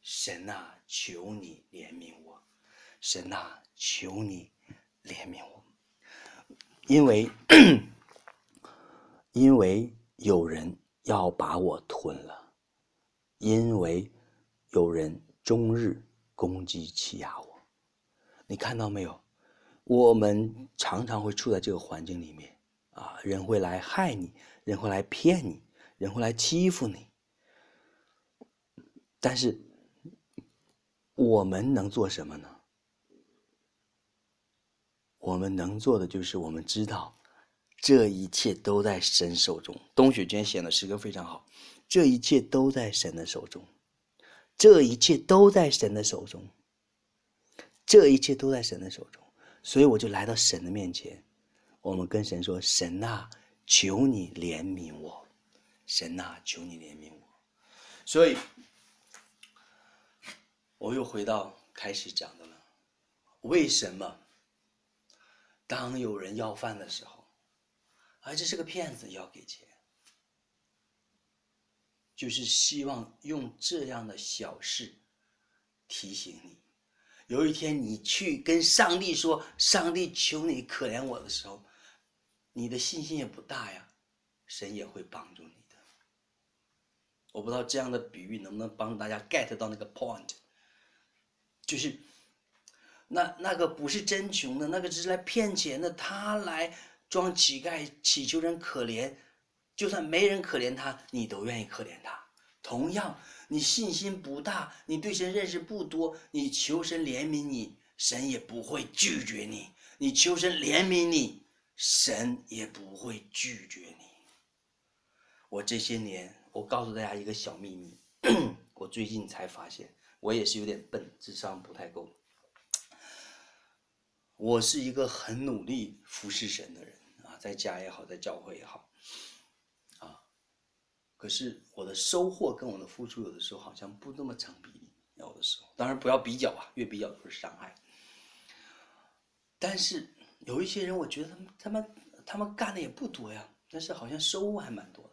神啊，求你怜悯我，神啊，求你。怜悯我，因为 因为有人要把我吞了，因为有人终日攻击欺压我。你看到没有？我们常常会处在这个环境里面啊，人会来害你，人会来骗你，人会来欺负你。但是我们能做什么呢？我们能做的就是，我们知道，这一切都在神手中。冬雪娟写的诗歌非常好，这一切都在神的手中，这一切都在神的手中，这一切都在神的手中。所以我就来到神的面前，我们跟神说：“神啊，求你怜悯我，神啊，求你怜悯我。”所以，我又回到开始讲的了，为什么？当有人要饭的时候，而这是个骗子，要给钱，就是希望用这样的小事提醒你。有一天你去跟上帝说：“上帝，求你可怜我的时候，你的信心也不大呀，神也会帮助你的。”我不知道这样的比喻能不能帮助大家 get 到那个 point，就是。那那个不是真穷的，那个只是来骗钱的。他来装乞丐，祈求人可怜，就算没人可怜他，你都愿意可怜他。同样，你信心不大，你对神认识不多，你求神怜悯你，神也不会拒绝你；你求神怜悯你，神也不会拒绝你。我这些年，我告诉大家一个小秘密，我最近才发现，我也是有点笨，智商不太够。我是一个很努力服侍神的人啊，在家也好，在教会也好，可是我的收获跟我的付出有的时候好像不那么成比例，有的时候，当然不要比较啊，越比较就是伤害。但是有一些人，我觉得他们他们他们干的也不多呀，但是好像收获还蛮多的。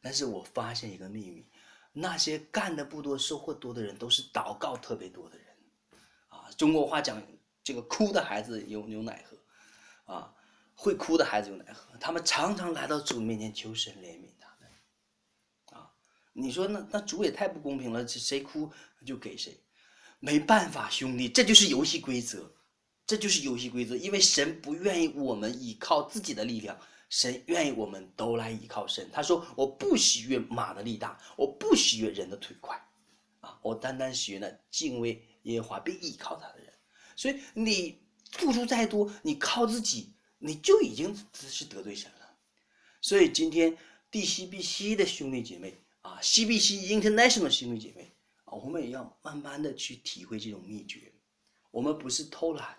但是我发现一个秘密，那些干的不多、收获多的人，都是祷告特别多的人，啊，中国话讲。这个哭的孩子有牛奶喝，啊，会哭的孩子有奶喝。他们常常来到主面前求神怜悯，你说那那主也太不公平了，谁哭就给谁，没办法，兄弟，这就是游戏规则，这就是游戏规则。因为神不愿意我们依靠自己的力量，神愿意我们都来依靠神。他说：“我不喜悦马的力大，我不喜悦人的腿快，啊，我单单喜悦那敬畏耶和华并依靠他的人。”所以你付出再多，你靠自己，你就已经是得罪神了。所以今天 DCBC 的兄弟姐妹啊，CBC International 兄弟姐妹啊，我们也要慢慢的去体会这种秘诀。我们不是偷懒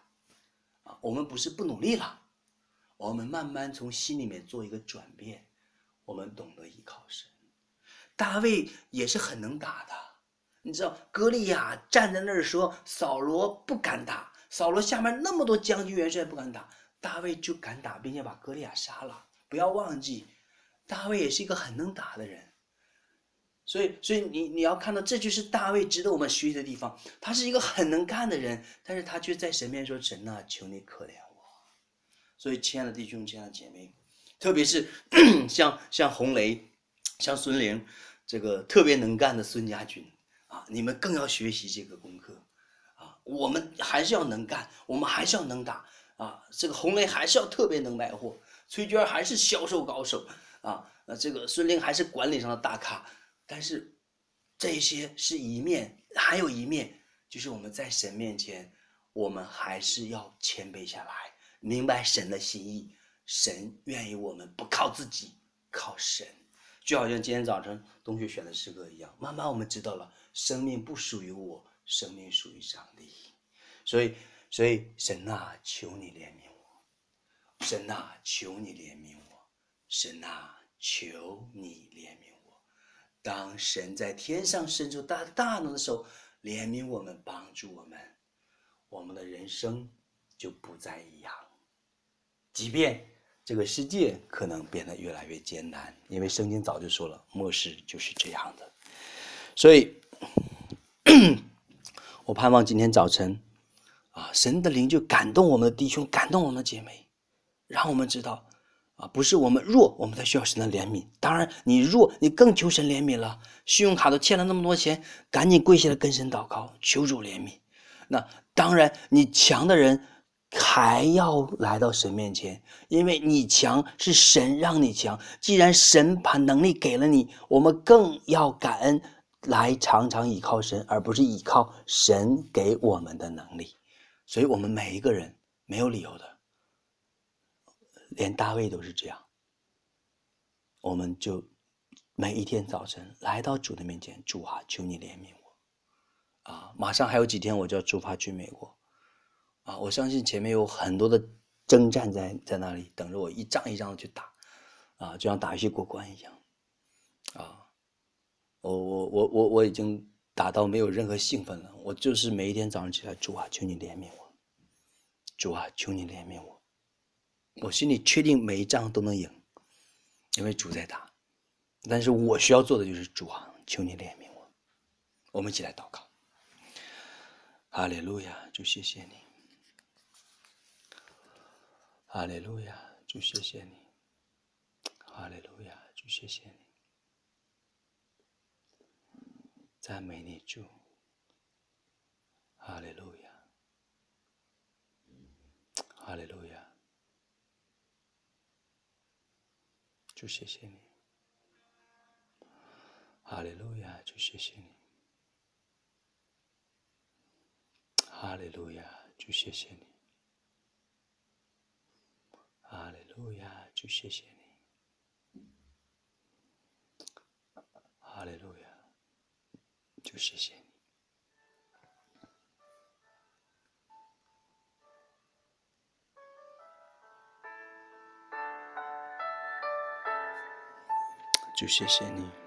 啊，我们不是不努力了，我们慢慢从心里面做一个转变，我们懂得依靠神。大卫也是很能打的。你知道，歌利亚站在那儿说，扫罗不敢打，扫罗下面那么多将军元帅不敢打，大卫就敢打，并且把歌利亚杀了。不要忘记，大卫也是一个很能打的人。所以，所以你你要看到，这就是大卫值得我们学习的地方。他是一个很能干的人，但是他却在神面前说：“神呐，求你可怜我。”所以，亲爱的弟兄、亲爱的姐妹，特别是 像像红雷、像孙玲这个特别能干的孙家军啊，你们更要学习这个功课啊。我们还是要能干，我们还是要能打啊。这个红雷还是要特别能卖货，崔娟还是销售高手啊。那这个孙玲还是管理上的大咖。但是，这些是一面，还有一面，就是我们在神面前，我们还是要谦卑下来，明白神的心意。神愿意我们不靠自己，靠神。就好像今天早晨同学选的诗歌一样，慢慢我们知道了，生命不属于我，生命属于上帝。所以，所以神啊，求你怜悯我；神啊，求你怜悯我；神啊，求你怜悯。当神在天上伸出大大能的手，怜悯我们，帮助我们，我们的人生就不再一样。即便这个世界可能变得越来越艰难，因为圣经早就说了，末世就是这样的。所以，我盼望今天早晨，啊，神的灵就感动我们的弟兄，感动我们的姐妹，让我们知道。啊，不是我们弱，我们才需要神的怜悯。当然，你弱，你更求神怜悯了。信用卡都欠了那么多钱，赶紧跪下来跟神祷告，求主怜悯。那当然，你强的人还要来到神面前，因为你强是神让你强。既然神把能力给了你，我们更要感恩，来常常依靠神，而不是依靠神给我们的能力。所以，我们每一个人没有理由的。连大卫都是这样，我们就每一天早晨来到主的面前，主啊，求你怜悯我，啊，马上还有几天我就要出发去美国，啊，我相信前面有很多的征战在在那里等着我一仗一仗的去打，啊，就像打游戏过关一样，啊，我我我我我已经打到没有任何兴奋了，我就是每一天早上起来，主啊，求你怜悯我，主啊，求你怜悯我。我心里确定每一仗都能赢，因为主在打。但是我需要做的就是主啊，求你怜悯我。我们一起来祷告。哈利路亚，主谢谢你。哈利路亚，主谢谢你。哈利路亚，主谢谢你。赞美你主。哈利路亚。哈利路亚。就谢谢你，哈利路亚！就谢谢你，哈利路亚！就谢谢你，哈利路亚！就谢谢你，哈利路亚！就谢谢你就谢谢你。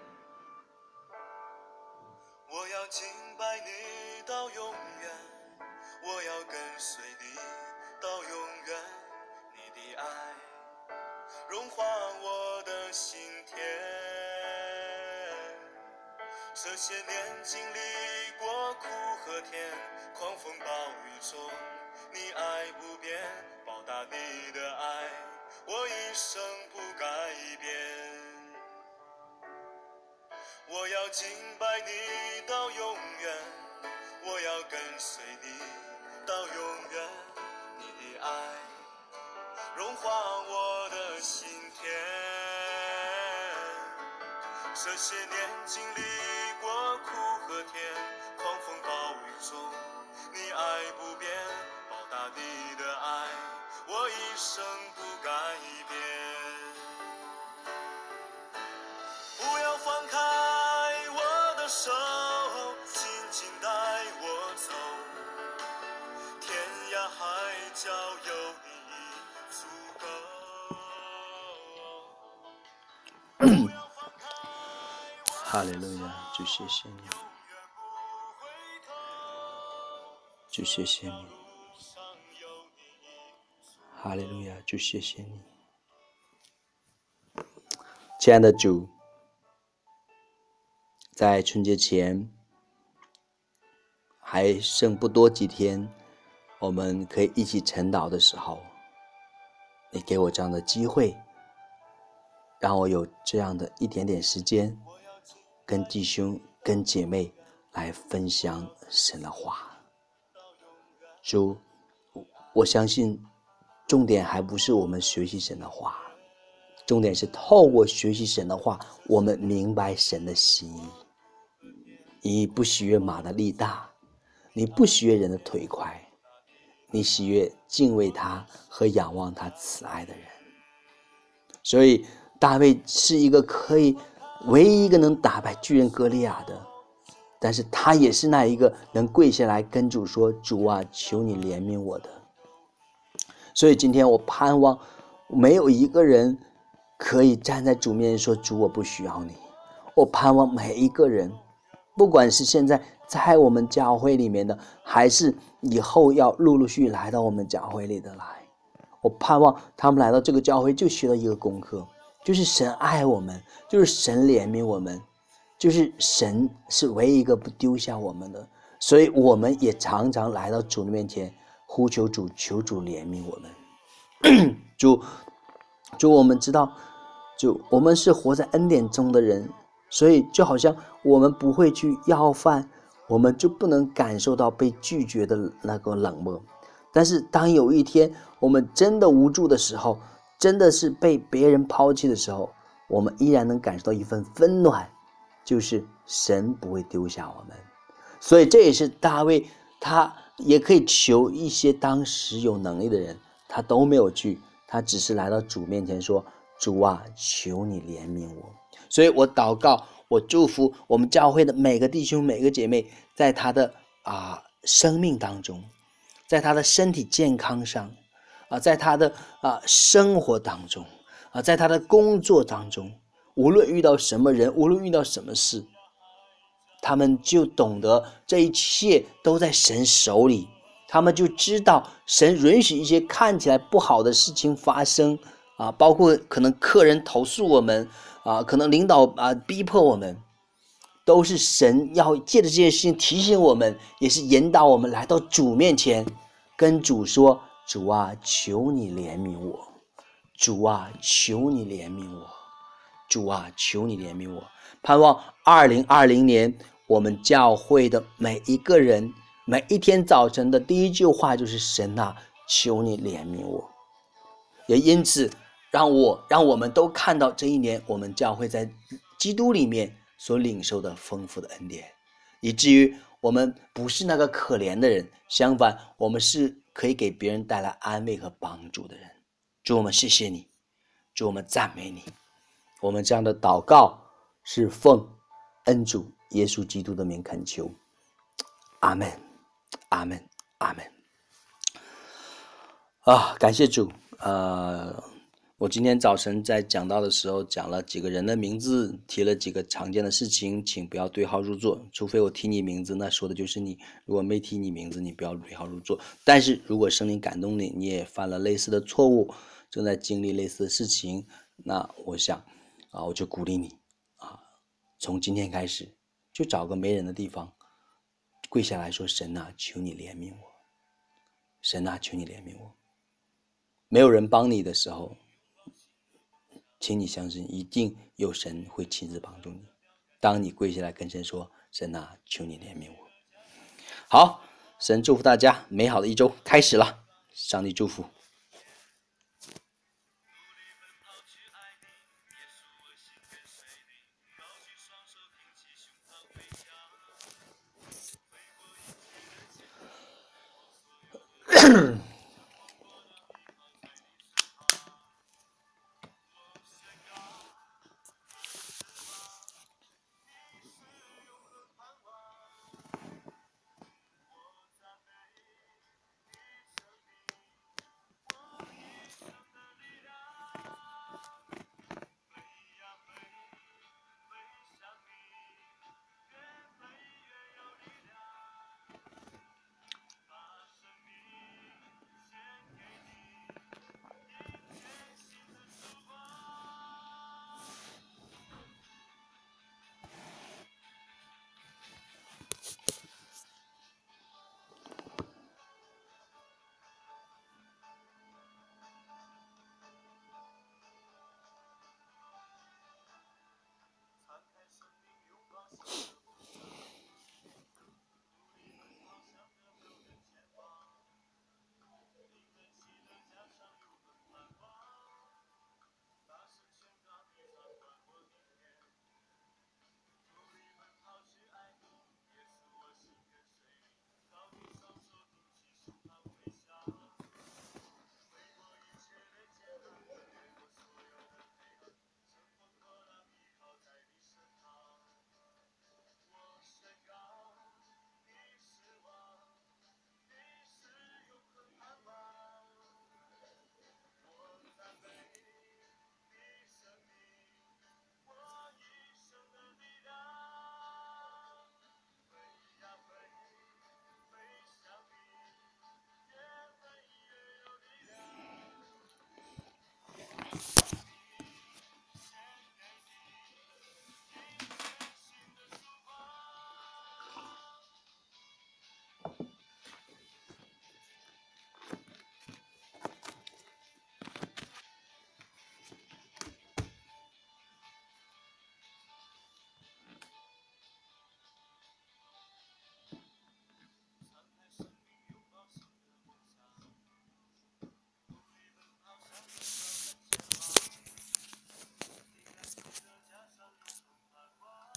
要敬拜你到永远，我要跟随你到永远。你的爱融化我的心田。这些年经历过苦和甜，狂风暴雨中，你爱不变，报答你的爱，我一生不哈利路亚，主谢谢你，主谢谢你，哈利路亚，主谢谢你，亲爱的主，在春节前还剩不多几天，我们可以一起晨祷的时候，你给我这样的机会。让我有这样的一点点时间，跟弟兄、跟姐妹来分享神的话。主，我相信，重点还不是我们学习神的话，重点是透过学习神的话，我们明白神的心意。你不喜悦马的力大，你不喜悦人的腿快，你喜悦敬畏他和仰望他慈爱的人。所以。大卫是一个可以唯一一个能打败巨人歌利亚的，但是他也是那一个能跪下来跟主说：“主啊，求你怜悯我的。”所以今天我盼望没有一个人可以站在主面前说：“主，我不需要你。”我盼望每一个人，不管是现在在我们教会里面的，还是以后要陆陆续续来到我们教会里的来，我盼望他们来到这个教会就学到一个功课。就是神爱我们，就是神怜悯我们，就是神是唯一一个不丢下我们的，所以我们也常常来到主的面前，呼求主，求主怜悯我们。主，主，我们知道，就我们是活在恩典中的人，所以就好像我们不会去要饭，我们就不能感受到被拒绝的那个冷漠。但是当有一天我们真的无助的时候，真的是被别人抛弃的时候，我们依然能感受到一份温暖，就是神不会丢下我们。所以这也是大卫，他也可以求一些当时有能力的人，他都没有去，他只是来到主面前说：“主啊，求你怜悯我。”所以我祷告，我祝福我们教会的每个弟兄、每个姐妹，在他的啊生命当中，在他的身体健康上。啊，在他的啊生活当中，啊，在他的工作当中，无论遇到什么人，无论遇到什么事，他们就懂得这一切都在神手里。他们就知道神允许一些看起来不好的事情发生，啊，包括可能客人投诉我们，啊，可能领导啊逼迫我们，都是神要借着这件事情提醒我们，也是引导我们来到主面前，跟主说。主啊，求你怜悯我！主啊，求你怜悯我！主啊，求你怜悯我！盼望二零二零年，我们教会的每一个人，每一天早晨的第一句话就是：神啊，求你怜悯我！也因此，让我让我们都看到这一年我们教会在基督里面所领受的丰富的恩典，以至于我们不是那个可怜的人，相反，我们是。可以给别人带来安慰和帮助的人，主我们谢谢你，主我们赞美你，我们这样的祷告是奉恩主耶稣基督的名恳求，阿门，阿门，阿门。啊，感谢主，呃。我今天早晨在讲到的时候，讲了几个人的名字，提了几个常见的事情，请不要对号入座，除非我提你名字，那说的就是你。如果没提你名字，你不要对号入座。但是如果圣灵感动你，你也犯了类似的错误，正在经历类似的事情，那我想，啊，我就鼓励你，啊，从今天开始，就找个没人的地方，跪下来说：“神呐，求你怜悯我。神呐，求你怜悯我。”没有人帮你的时候。请你相信，一定有神会亲自帮助你。当你跪下来跟神说：“神啊，求你怜悯我。”好，神祝福大家美好的一周开始了。上帝祝福。